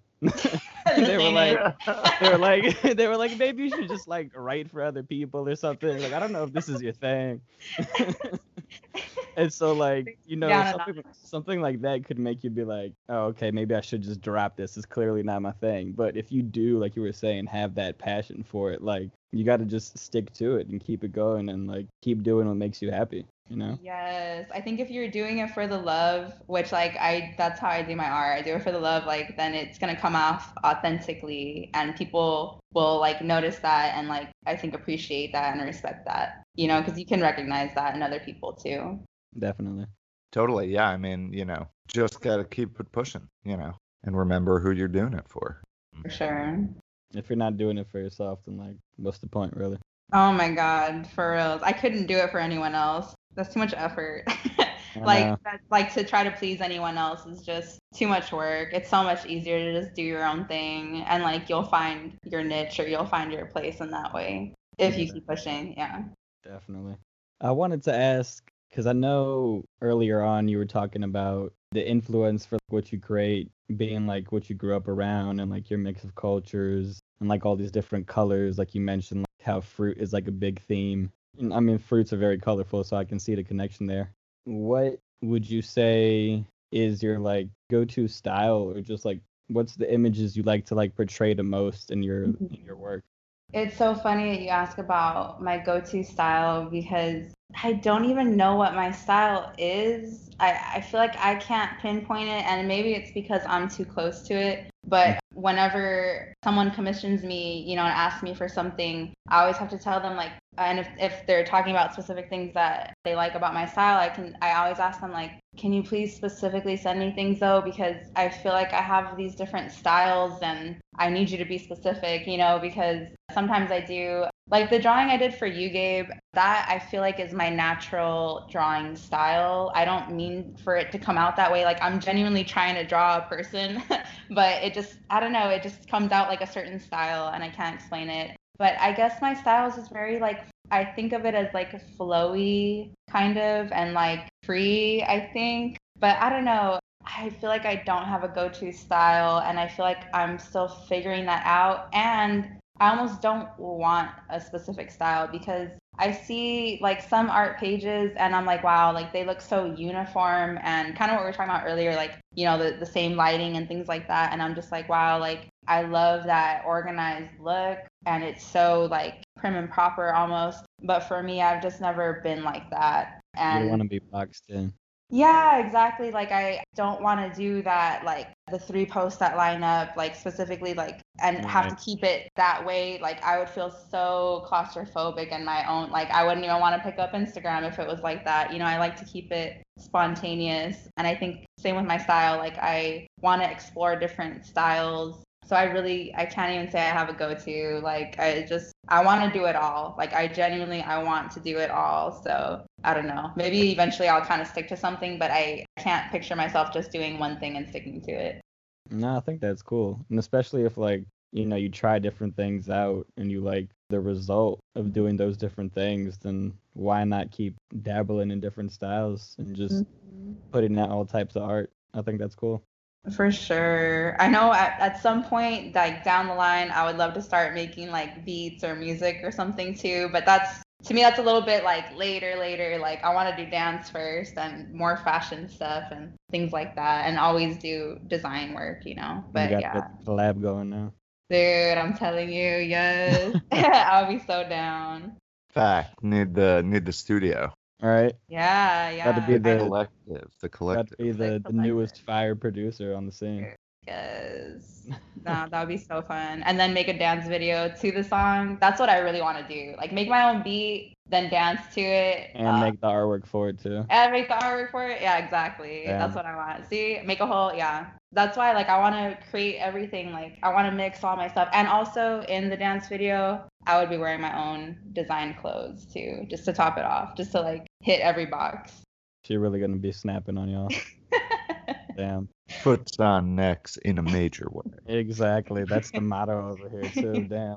they were like they were like they were like maybe you should just like write for other people or something. Like i don't know if this is your thing. And so like you know a something, something like that could make you be like oh okay maybe i should just drop this. It's clearly not my thing. But if you do like you were saying have that passion for it like you got to just stick to it and keep it going and like keep doing what makes you happy you know Yes, I think if you're doing it for the love, which like I that's how I do my art. I do it for the love, like then it's gonna come off authentically and people will like notice that and like I think appreciate that and respect that. You know, because you can recognize that in other people too. definitely Totally. Yeah. I mean, you know, just got to keep it pushing, you know, and remember who you're doing it for. For sure. if you're not doing it for yourself then like what's the point really Oh my God, for reals. I couldn't do it for anyone else. That's too much effort. Like like to try to please anyone else is just too much work. It's so much easier to just do your own thing and like you'll find your niche or you'll find your place in that way if you keep pushing. Yeah. Definitely. I wanted to ask because I know earlier on you were talking about the influence for what you create being like what you grew up around and like your mix of cultures and like all these different colors. Like you mentioned, how fruit is like a big theme. I mean, fruits are very colorful, so I can see the connection there. What would you say is your like go to style or just like what's the images you like to like portray the most in your Mhm. in your work? It's so funny that you ask about my go-to style because I don't even know what my style is. I, I feel like I can't pinpoint it, and maybe it's because I'm too close to it. But whenever someone commissions me, you know, and asks me for something, I always have to tell them like, and if, if they're talking about specific things that they like about my style, I can I always ask them like, can you please specifically send me things though? Because I feel like I have these different styles and I need you to be specific, you know, because sometimes I do like the drawing I did for you, Gabe, that I feel like is my natural drawing style. I don't mean for it to come out that way. Like I'm genuinely trying to draw a person, but it just I don't know, it just comes out like a certain style and I can't explain it. But I guess my style is just very like I think of it as like a flowy kind of and like free, I think. But I don't know. I feel like I don't have a go-to style and I feel like I'm still figuring that out and I almost don't want a specific style because I see like some art pages and I'm like, wow, like they look so uniform and kind of what we were talking about earlier, like, you know, the, the same lighting and things like that. And I'm just like, wow, like I love that organized look and it's so like prim and proper almost. But for me, I've just never been like that. you And don't want to be boxed in. Yeah, exactly. Like I don't want to do that like the three posts that line up like specifically like and have to keep it that way. Like I would feel so claustrophobic in my own like I wouldn't even want to pick up Instagram if it was like that. You know, I like to keep it spontaneous and I think same with my style. Like I want to explore different styles. So I really I can't even say I have a go-to. Like I just I want to do it all. Like I genuinely I want to do it all. So I don't know. Maybe eventually I'll kind of stick to something, but I can't picture myself just doing one thing and sticking to it. No, I think that's cool. And especially if like, you know, you try different things out and you like the result of doing those different things, then why not keep dabbling in different styles and just mm-hmm. putting out all types of art? I think that's cool. For sure. I know at, at some point, like down the line, I would love to start making like beats or music or something too. But that's to me, that's a little bit like later, later. Like I want to do dance first and more fashion stuff and things like that, and always do design work, you know. But you got yeah, the collab going now. dude, I'm telling you, yes, I'll be so down. Fact, need the need the studio. All right. Yeah, yeah. That'd be The the- collective. The Got to collective. be the, the Like newest fire producer on the scene. Yes. No, that would be so fun. And then make a dance video to the song. That's what I really want to do. Like make my own beat, then dance to it. And uh, make the artwork for it too. and make the artwork for it. Yeah, exactly. Yeah. That's what I want. See, make a whole yeah. That's why like I want to create everything. Like I want to mix all my stuff. And also in the dance video, I would be wearing my own design clothes too, just to top it off, just to like hit every box. She really gonna be snapping on y'all. Damn. Puts on necks in a major way. Exactly. That's the motto over here too. Damn.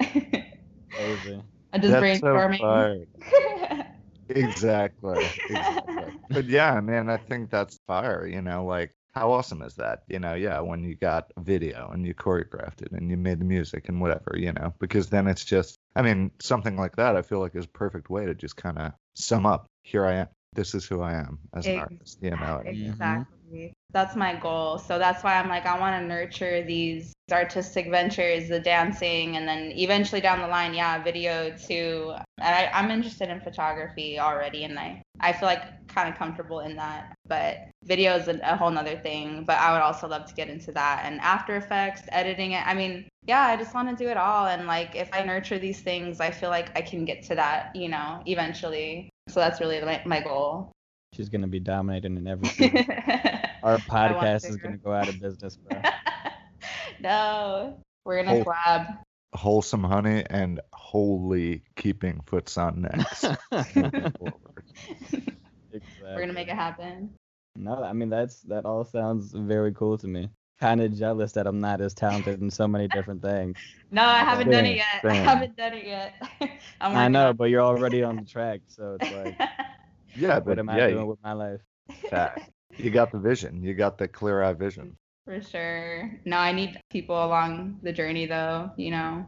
Crazy. That's I'm just so brainstorming. fire. Exactly. exactly. but yeah, man, I think that's fire. You know, like how awesome is that? You know, yeah, when you got video and you choreographed it and you made the music and whatever, you know, because then it's just, I mean, something like that. I feel like is a perfect way to just kind of sum up. Here I am. This is who I am as an Ex- artist. You know, and- mm-hmm. Exactly. That's my goal. So that's why I'm like, I want to nurture these artistic ventures, the dancing, and then eventually down the line, yeah, video too. And I, I'm interested in photography already, and I, I feel like kind of comfortable in that. But video is a, a whole nother thing. But I would also love to get into that and After Effects, editing it. I mean, yeah, I just want to do it all. And like, if I nurture these things, I feel like I can get to that, you know, eventually. So that's really like my goal. She's gonna be dominating in everything. Our podcast is gonna go out of business, bro. no, we're gonna Oh. collab. wholesome honey and holy keeping foots on necks. moving forward. We're gonna make it happen. No, I mean that's that all sounds very cool to me. Kind of jealous that I'm not as talented in so many different things. No, I haven't done it yet. I haven't done it yet. I'm I know, on but you're already on the track, so it's like, it. yeah, what but am I yeah, doing you, with my life? fact. you got the vision. You got the clear eye vision. For sure. No, I need people along the journey though, you know.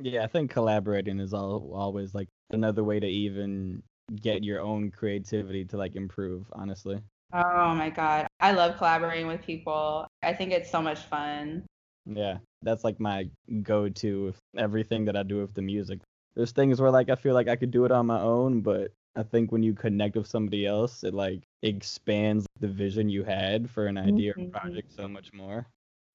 Yeah, I think collaborating is all always like another way to even get your own creativity to like improve. Honestly, Oh my god. I love collaborating with people. I think it's so much fun. Yeah, that's like my go-to with everything that I do with the music. There's things where like I feel like I could do it on my own, but I think when you connect with somebody else, it like expands the vision you had for an idea or Mhm. project so much more.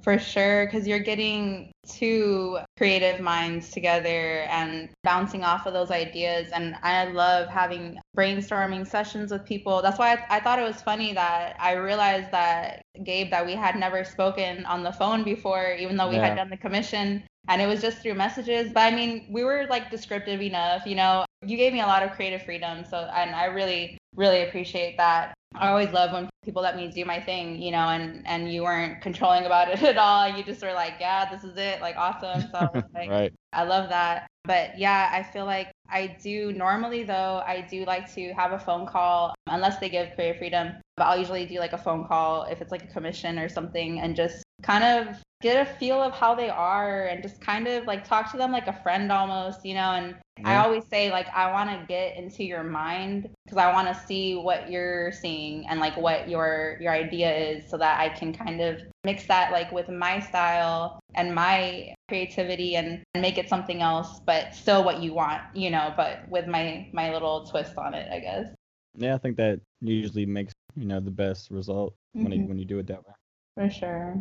For sure, because you're getting two creative minds together and bouncing off of those ideas. And I love having brainstorming sessions with people. That's why I, I thought it was funny that I realized that, Gabe, that we had never spoken on the phone before, even though we Yeah. had done the commission. And it was just through messages. But I mean, we were like descriptive enough, you know. You gave me a lot of creative freedom. So, and I really, really appreciate that. I always love when people let me do my thing, you know, and and you weren't controlling about it at all. You just were like, yeah, this is it, like awesome. So I like, right. I love that. But yeah, I feel like I do normally though, I do like to have a phone call unless they give creative freedom. But I'll usually do like a phone call if it's like a commission or something and just kind of get a feel of how they are and just kind of like talk to them like a friend almost, you know, and I always say like I want to get into your mind because I want to see what you're seeing and like what your your idea is so that I can kind of mix that like with my style and my creativity and, and make it something else but still what you want, you know, but with my my little twist on it, I guess. Yeah, I think that usually makes you know the best result when you, mm-hmm. when you do it that way. For sure.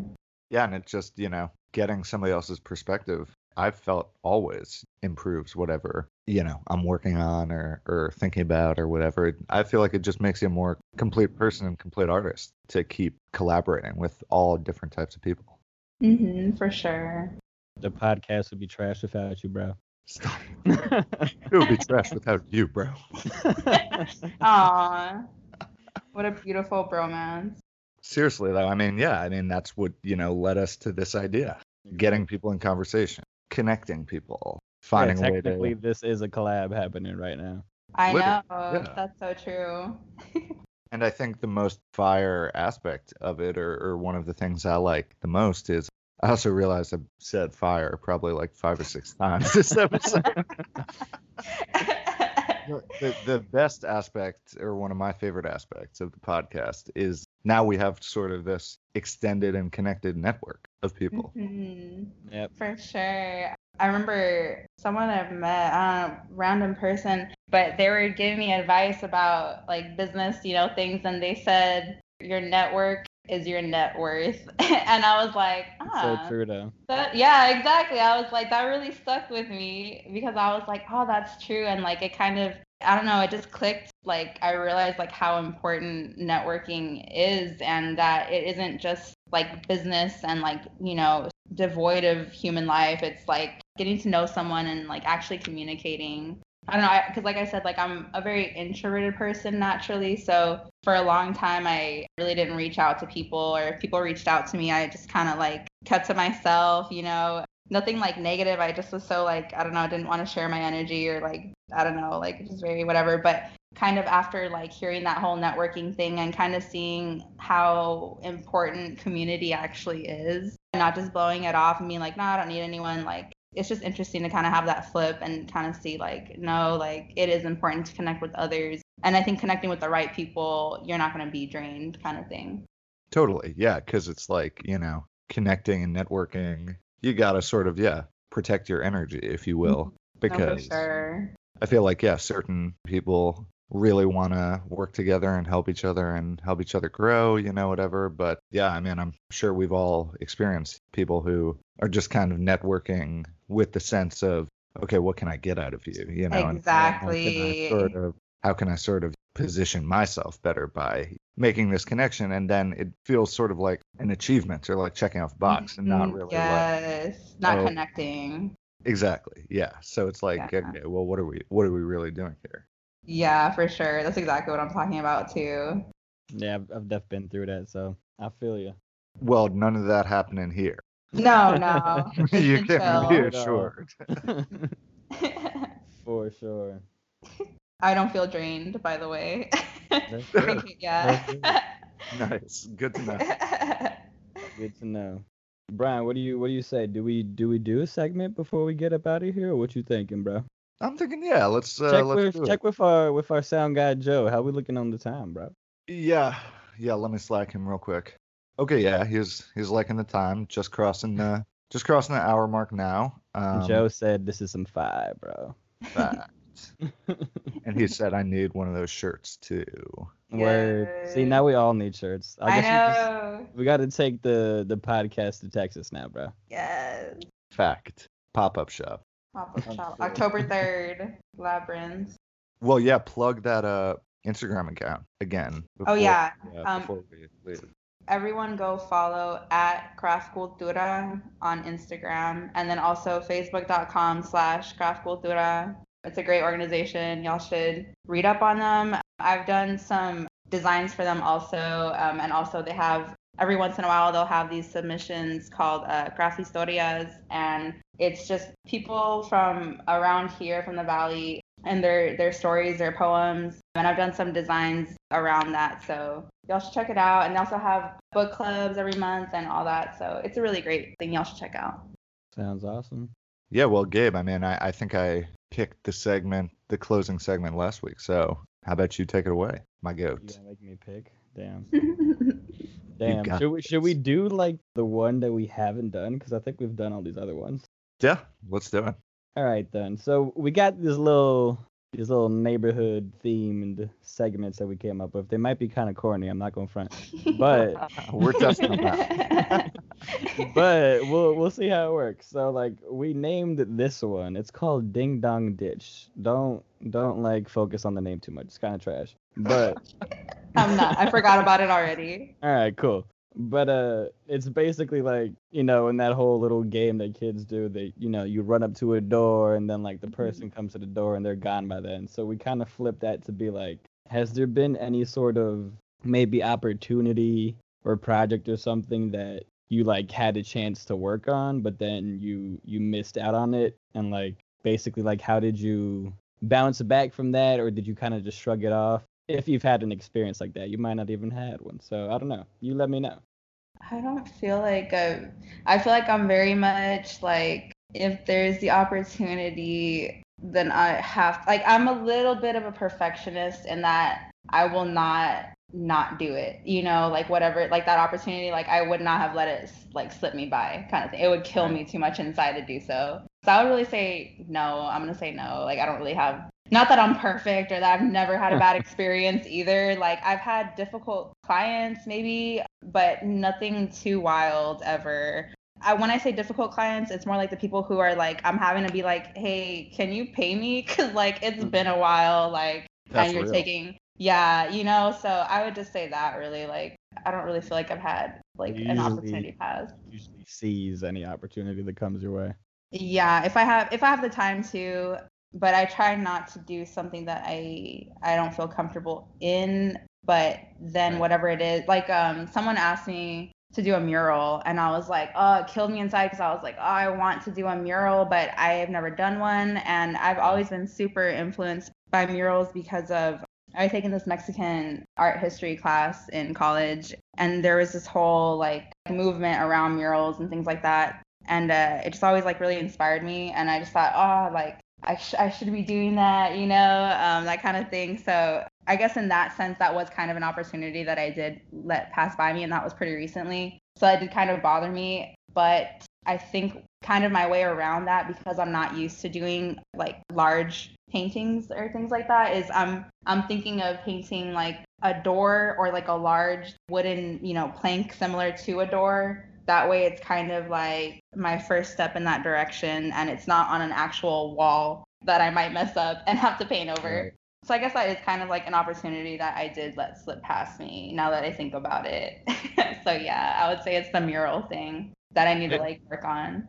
Yeah, and it just, you know, getting somebody else's perspective, I've felt always improves whatever, you know, I'm working on or, or thinking about or whatever. I feel like it just makes you a more complete person and complete artist to keep collaborating with all different types of people. Mhm, for sure. The podcast would be trash without you, bro. Stop. It would be trash without you, bro. Aw. What a beautiful bromance. Seriously, though, I mean, yeah, I mean, that's what, you know, led us to this idea getting people in conversation, connecting people, finding yeah, a way technically, to. this is a collab happening right now. I Literally, know. yeah. That's so true. And I think the most fire aspect of it, or, or one of the things I like the most, is I also realized I said fire probably like five or six times this episode. the, the best aspect, or one of my favorite aspects of the podcast, is now we have sort of this extended and connected network of people. Mhm. Yep. For sure. I remember someone I've met, uh, random person, but they were giving me advice about like business, you know, things, and they said your network is your net worth, and I was like, ah, So true though. that- yeah, exactly. I was like, that really stuck with me because I was like, oh, that's true, and like it kind of, I don't know, it just clicked. Like I realized like how important networking is, and that it isn't just like business and like you know devoid of human life. It's like getting to know someone and like actually communicating. I don't know, because like I said, like I'm a very introverted person naturally. So for a long time, I really didn't reach out to people, or if people reached out to me, I just kind of like kept to myself, you know. Nothing like negative. I just was so like I don't know, I didn't want to share my energy or like I don't know, like just very whatever. But kind of after like hearing that whole networking thing and kind of seeing how important community actually is, And not just blowing it off and being like, no, I don't need anyone. Like it's just interesting to kind of have that flip and kind of see like, no, like it is important to connect with others. And I think connecting with the right people, you're not going to be drained, kind of thing. Totally. Yeah. Because it's like, you know, connecting and networking, you got to sort of, yeah, protect your energy, if you will. Mm-hmm. Oh, because for sure. I feel like, yeah, certain people really want to work together and help each other and help each other grow, you know, whatever. But yeah, I mean, I'm sure we've all experienced people who are just kind of networking with the sense of, okay, what can I get out of you? You know, and how can Exactly. sort of, how can I sort of position myself better by making this connection? And then it feels sort of like an achievement or like checking off a box and not Mhm, really like, Yes. Not oh, connecting. exactly. Yeah. So it's like, Yeah. okay, well, what are we, what are we really doing here? Yeah, for sure. That's exactly what I'm talking about too. Yeah, I've, I've definitely been through that, so I feel you. Well, none of that happening here. No, no. You been can be chill. assured. For sure. I don't feel drained, by the way. Good. yeah. nice. Good to know. Good to know. Brian, what do you what do you say? Do we do we do a segment before we get up out of here, or what you thinking, bro? I'm thinking, yeah, let's uh, check let's with do check it. with our with our sound guy Joe. How we looking on the time, bro? Yeah, yeah, let me slack him real quick. Okay, yeah, he's he's liking the time, just crossing the just crossing the hour mark now. Um, Joe said this is some five, bro. Fact. and he said I need one of those shirts too. Word. See, now we all need shirts. I, I guess we just- know. we got to take the the podcast to Texas now, bro. Yes. Fact. Pop up shop. Pop-up shop. October 3rd, Labyrinth. Well, yeah, plug that uh Instagram account again. Oh, yeah. yeah, um, before we leave. Everyone go follow at Craft Cultura on Instagram and then also facebook.com slash Craft Cultura. It's a great organization. Y'all should read up on them. I've done some designs for them also. Um, and also they have every once in a while they'll have these submissions called uh, Craft Historias. And it's just people from around here from the valley and their their stories, their poems. And I've done some designs around that. So y'all should check it out. And they also have book clubs every month and all that. So it's a really great thing y'all should check out. Sounds awesome. Yeah, well, Gabe, I mean, I, I think I picked the segment, the closing segment last week. So how about you take it away, my You goat? gonna make me pick? Damn. Damn. Should we should we do like the one that we haven't done? Because I think we've done all these other ones. Yeah, let's do it. All right then. So we got this little these little neighborhood themed segments that we came up with. They might be kind of corny. I'm not going front, but We're testing them out. but we'll we'll see how it works. So like we named this one. It's called Ding Dong Ditch. Don't don't like focus on the name too much. It's kind of trash. But I'm not. I forgot about it already. all right, cool. But uh, it's basically like you know in that whole little game that kids do. That you know you run up to a door and then like the person comes to the door and they're gone by then. So we kind of flip that to be like, has there been any sort of maybe opportunity or project or something that you like had a chance to work on, but then you you missed out on it and like basically like how did you bounce back from that or did you kind of just shrug it off? If you've had an experience like that, you might not even had one. So I don't know. You let me know. I don't feel like I, I feel like I'm very much like if there's the opportunity, then I have like I'm a little bit of a perfectionist in that I will not not do it. You know, like whatever like that opportunity, like I would not have let it like slip me by kind of thing. It would kill me too much inside to do so. So I would really say no. I'm gonna say no. Like I don't really have not that I'm perfect or that I've never had a bad experience either. Like I've had difficult clients maybe, but nothing too wild ever. I, when I say difficult clients, it's more like the people who are like, I'm having to be like, hey, can you pay me? Cause like it's mm-hmm. been a while, like, That's and you're real. taking, yeah, you know. So I would just say that really, like, I don't really feel like I've had like an opportunity pass. Usually seize any opportunity that comes your way. Yeah, if I have if I have the time to, but I try not to do something that I I don't feel comfortable in. But then Right. whatever it is, like um someone asked me to do a mural and I was like, oh, it killed me inside because I was like, oh, I want to do a mural, but I have never done one. And I've always been super influenced by murals because of I taken this Mexican art history class in college, and there was this whole like movement around murals and things like that and uh, it just always like really inspired me and i just thought oh like i, sh- I should be doing that you know um, that kind of thing. So i guess in that sense that was kind of an opportunity that i did let pass by me and that was pretty recently. So that did kind of bother me. But i think kind of my way around that because i'm not used to doing like large paintings or things like that is i'm i'm thinking of painting like a door or like a large wooden you know plank similar to a door that way it's kind of like my first step in that direction and it's not on an actual wall that I might mess up and have to paint over. Right. So I guess that is kind of like an opportunity that I did let slip past me now that I think about it. so yeah, I would say it's the mural thing that I need to like work on.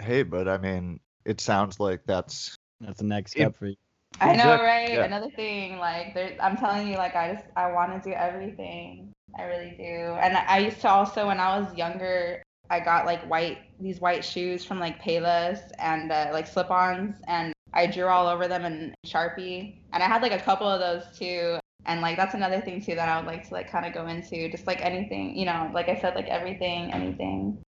Hey, but I mean, it sounds like that's That's the next Yeah. step for you. I know, right? yeah. Another thing, like there, I'm telling you, like I just I want to do everything. I really do. And I used to also, when I was younger, I got like white these white shoes from like Payless and uh, like slip-ons, and I drew all over them in Sharpie. And I had like a couple of those too. And like that's another thing too that I would like to like kind of go into, just like anything, you know, like I said, like everything, anything.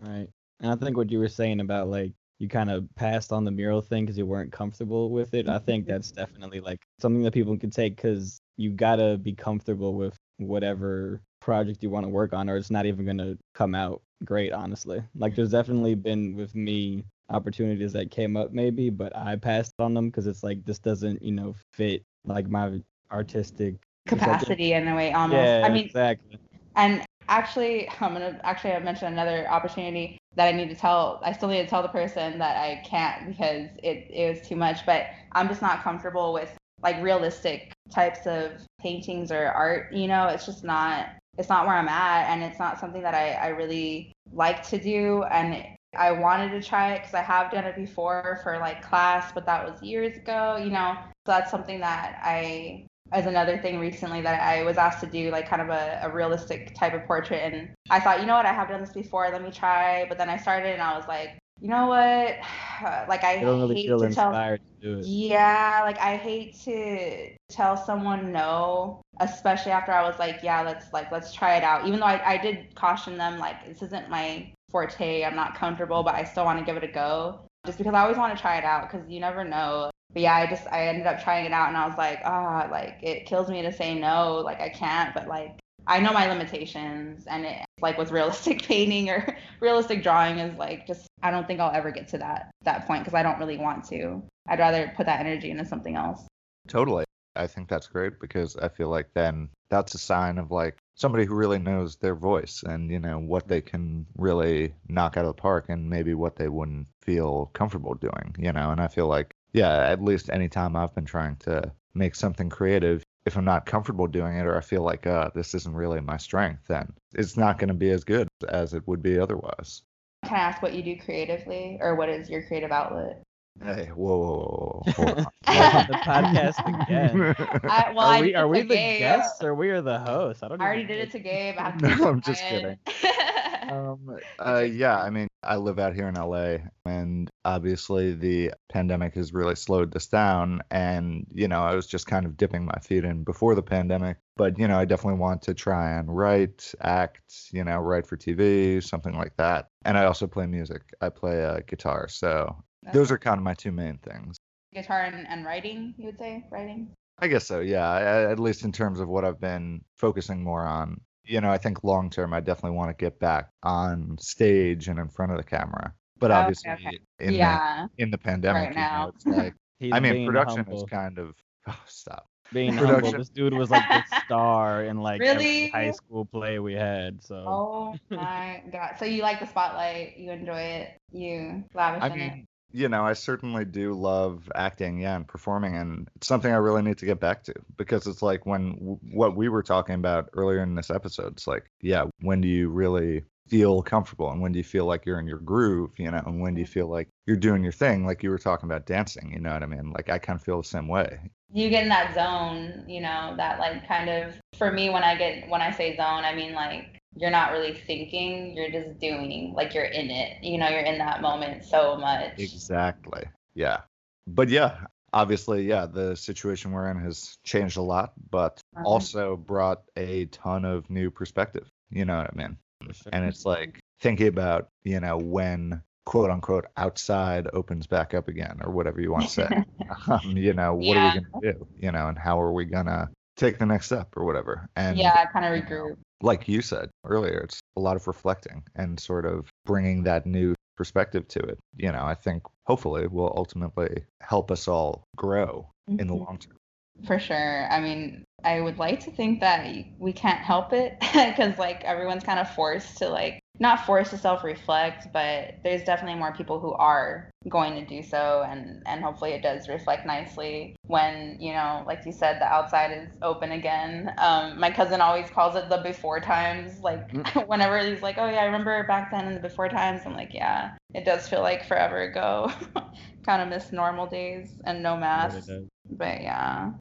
Right. And I think what you were saying about like you kind of passed on the mural thing because you weren't comfortable with it. I think that's definitely like something that people can take because you gotta be comfortable with whatever project you want to work on, or it's not even gonna come out great. Honestly, like there's definitely been with me opportunities that came up maybe, but I passed on them because it's like this doesn't you know fit like my artistic it's like- Capacity in a way, almost. yeah, I mean, exactly. And actually, I'm gonna actually I mentioned another opportunity that I need to tell. I still need to tell the person that I can't because it it was too much. But I'm just not comfortable with like realistic types of paintings or art. You know, it's just not it's not where I'm at, and it's not something that I I really like to do. And I wanted to try it because I have done it before for like class, but that was years ago. You know, so that's something that I as another thing recently that I was asked to do, like kind of a, a realistic type of portrait. And I thought, you know what, I have done this before, let me try. But then I started and I was like, you know what? Like I don't really hate feel to tell to do it. yeah, like I hate to tell someone no, especially after I was like, yeah, let's like let's try it out. Even though I, I did caution them like this isn't my forte, I'm not comfortable, but I still want to give it a go. Just because I always want to try it out because you never know. But yeah, I just I ended up trying it out and I was like, ah, like it kills me to say no, like I can't, but like I know my limitations and it like with realistic painting or realistic drawing is like just I don't think I'll ever get to that that point because I don't really want to. I'd rather put that energy into something else. Totally. I think that's great because I feel like then that's a sign of like somebody who really knows their voice and you know what they can really knock out of the park and maybe what they wouldn't feel comfortable doing, you know. And I feel like yeah, at least anytime I've been trying to make something creative, if I'm not comfortable doing it or I feel like uh this isn't really my strength, then it's not going to be as good as it would be otherwise. Can I ask what you do creatively or what is your creative outlet? Hey, whoa, whoa, whoa, hold on. Welcome to the podcast again. I, well, are we are we the Gabe. guests or we are the hosts? I don't. I already did it to Gabe. I No, I'm just Brian. Um, uh, yeah, I mean, I live out here in LA, and obviously the pandemic has really slowed this down. And, you know, I was just kind of dipping my feet in before the pandemic. But, you know, I definitely want to try and write, act, you know, write for TV, something like that. And I also play music. I play uh, guitar. So those are kind of my two main things. guitar and, and writing. You would say writing. I guess so, yeah. I- At least in terms of what I've been focusing more on. You know, I think long term, I definitely want to get back on stage and in front of the camera. But Okay, obviously, okay. in the yeah. in the pandemic, Right you know, it's like I mean, production humble. is kind of oh, stop. being humble. production. This dude was like the star in like every high school play we had. So Oh my god. So you like the spotlight? You enjoy it? You lavish I in it? You know, I certainly do love acting, yeah, and performing, and it's something I really need to get back to because it's like when w- what we were talking about earlier in this episode. It's like, yeah, when do you really feel comfortable, and when do you feel like you're in your groove, you know, and when do you mm-hmm. feel like you're doing your thing, like you were talking about dancing, you know what I mean? Like I kind of feel the same way. you get in that zone, you know, that like kind of for me when I get when I say zone, I mean like you're not really thinking, you're just doing, like you're in it. You know, you're in that moment so much. Exactly. Yeah. But yeah, obviously, yeah, the situation we're in has changed a lot, but Uh-huh. also brought a ton of new perspective. You know what I mean? sure. And it's like thinking about, you know, when quote unquote outside opens back up again or whatever you want to say. um, you know, what Yeah. are we going to do? You know, and how are we going to take the next step or whatever? And yeah, kind of you know, regroup. Like you said earlier, it's a lot of reflecting and sort of bringing that new perspective to it. You know, I think hopefully will ultimately help us all grow in the Mhm. long term. For sure. I mean, I would like to think that we can't help it because like everyone's kind of forced to like not forced to self-reflect, but there's definitely more people who are going to do so and and hopefully it does reflect nicely when, you know, like you said the outside is open again. Um my cousin always calls it the before times like whenever he's like, "Oh yeah, I remember back then in the before times." I'm like, "Yeah, it does feel like forever ago." kind of miss normal days and no Really masks. does. But yeah.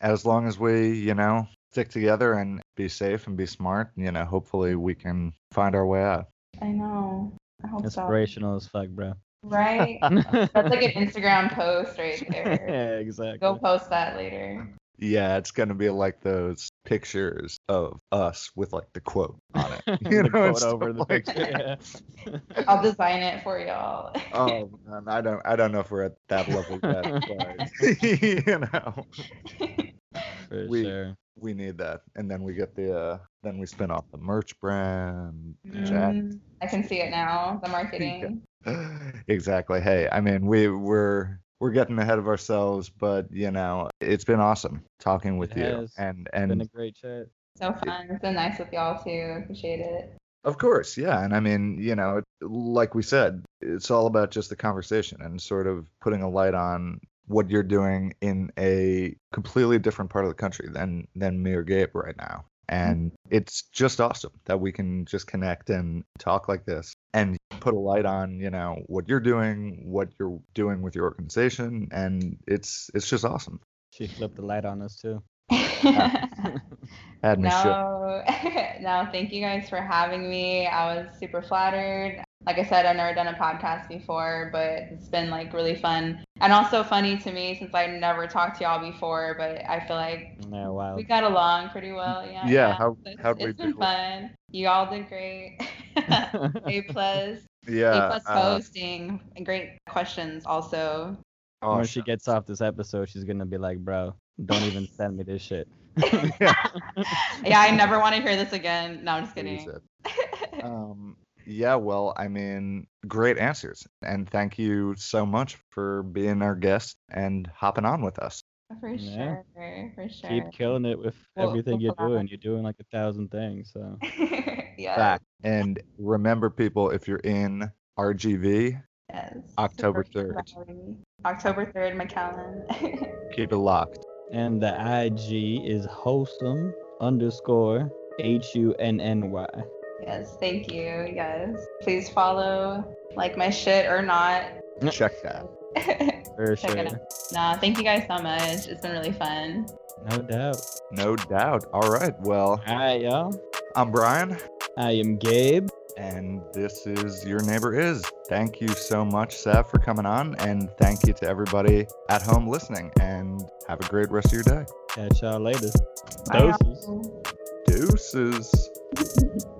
As long as we, you know, stick together and be safe and be smart, you know, hopefully we can find our way out. I know. I hope so. Inspirational as fuck, bro. Right? That's like an Instagram post right there. yeah, exactly. Go post that later. Yeah, it's gonna be like those pictures of us with like the quote on it. the You know, quote over the like picture. Yeah. I'll design it for y'all. Oh man, I don't I don't know if we're at that level yet, but you know. For We- sure. We need that, and then we get the uh, then we spin off the merch brand. Mm, I can see it now. The marketing. exactly. Hey, I mean, we we're we're getting ahead of ourselves, but you know, it's been awesome talking with It you, has and and Been a great chat. So fun. It's been nice with y'all too. Appreciate it. of course, yeah, and I mean, you know, like we said, it's all about just the conversation and sort of putting a light on what you're doing in a completely different part of the country than than me or Gabe right now. Mm-hmm. And it's just awesome that we can just connect and talk like this and put a light on, you know, what you're doing, what you're doing with your organization, and it's it's just awesome. She flipped the light on us too. Had me no, no, thank you guys for having me. I was super flattered. Like I said, I've never done a podcast before, but it's been like really fun and also funny to me since I never talked to y'all before. But I feel like Yeah, wow. we got along pretty well. Yeah. Yeah, how- It's- how'd we It's been do? fun. You all did great. A plus. A Yeah. plus uh, hosting and great questions also. oh, when she gets off this episode, she's gonna be like, "Bro, don't even send me this shit." yeah, yeah, I never want to hear this again. No, I'm just kidding. Um, yeah, well, I mean, great answers. And thank you so much for being our guest and hopping on with us. For Yeah. sure, for sure. Keep killing it with Well, everything you're well, doing. You're doing like a thousand things. So yeah. Fact. And remember, people, if you're in RGV, Yes. October Super 3rd. Valley. October 3rd, McAllen. keep it locked. and the IG is wholesome underscore H U N N Y. yes, thank you, guys. Please follow, like my shit or not. Check that. For Check sure. it out. nah, thank you guys so much. It's been really fun. No doubt. No doubt. All right. Well, All right, y'all. I'm Brian, I am Gabe. and this is Your Neighbor Is. Thank you so much, Sav, for coming on. And thank you to everybody at home listening. And have a great rest of your day. Catch y'all later. Bye, Doses. y'all. Deuces.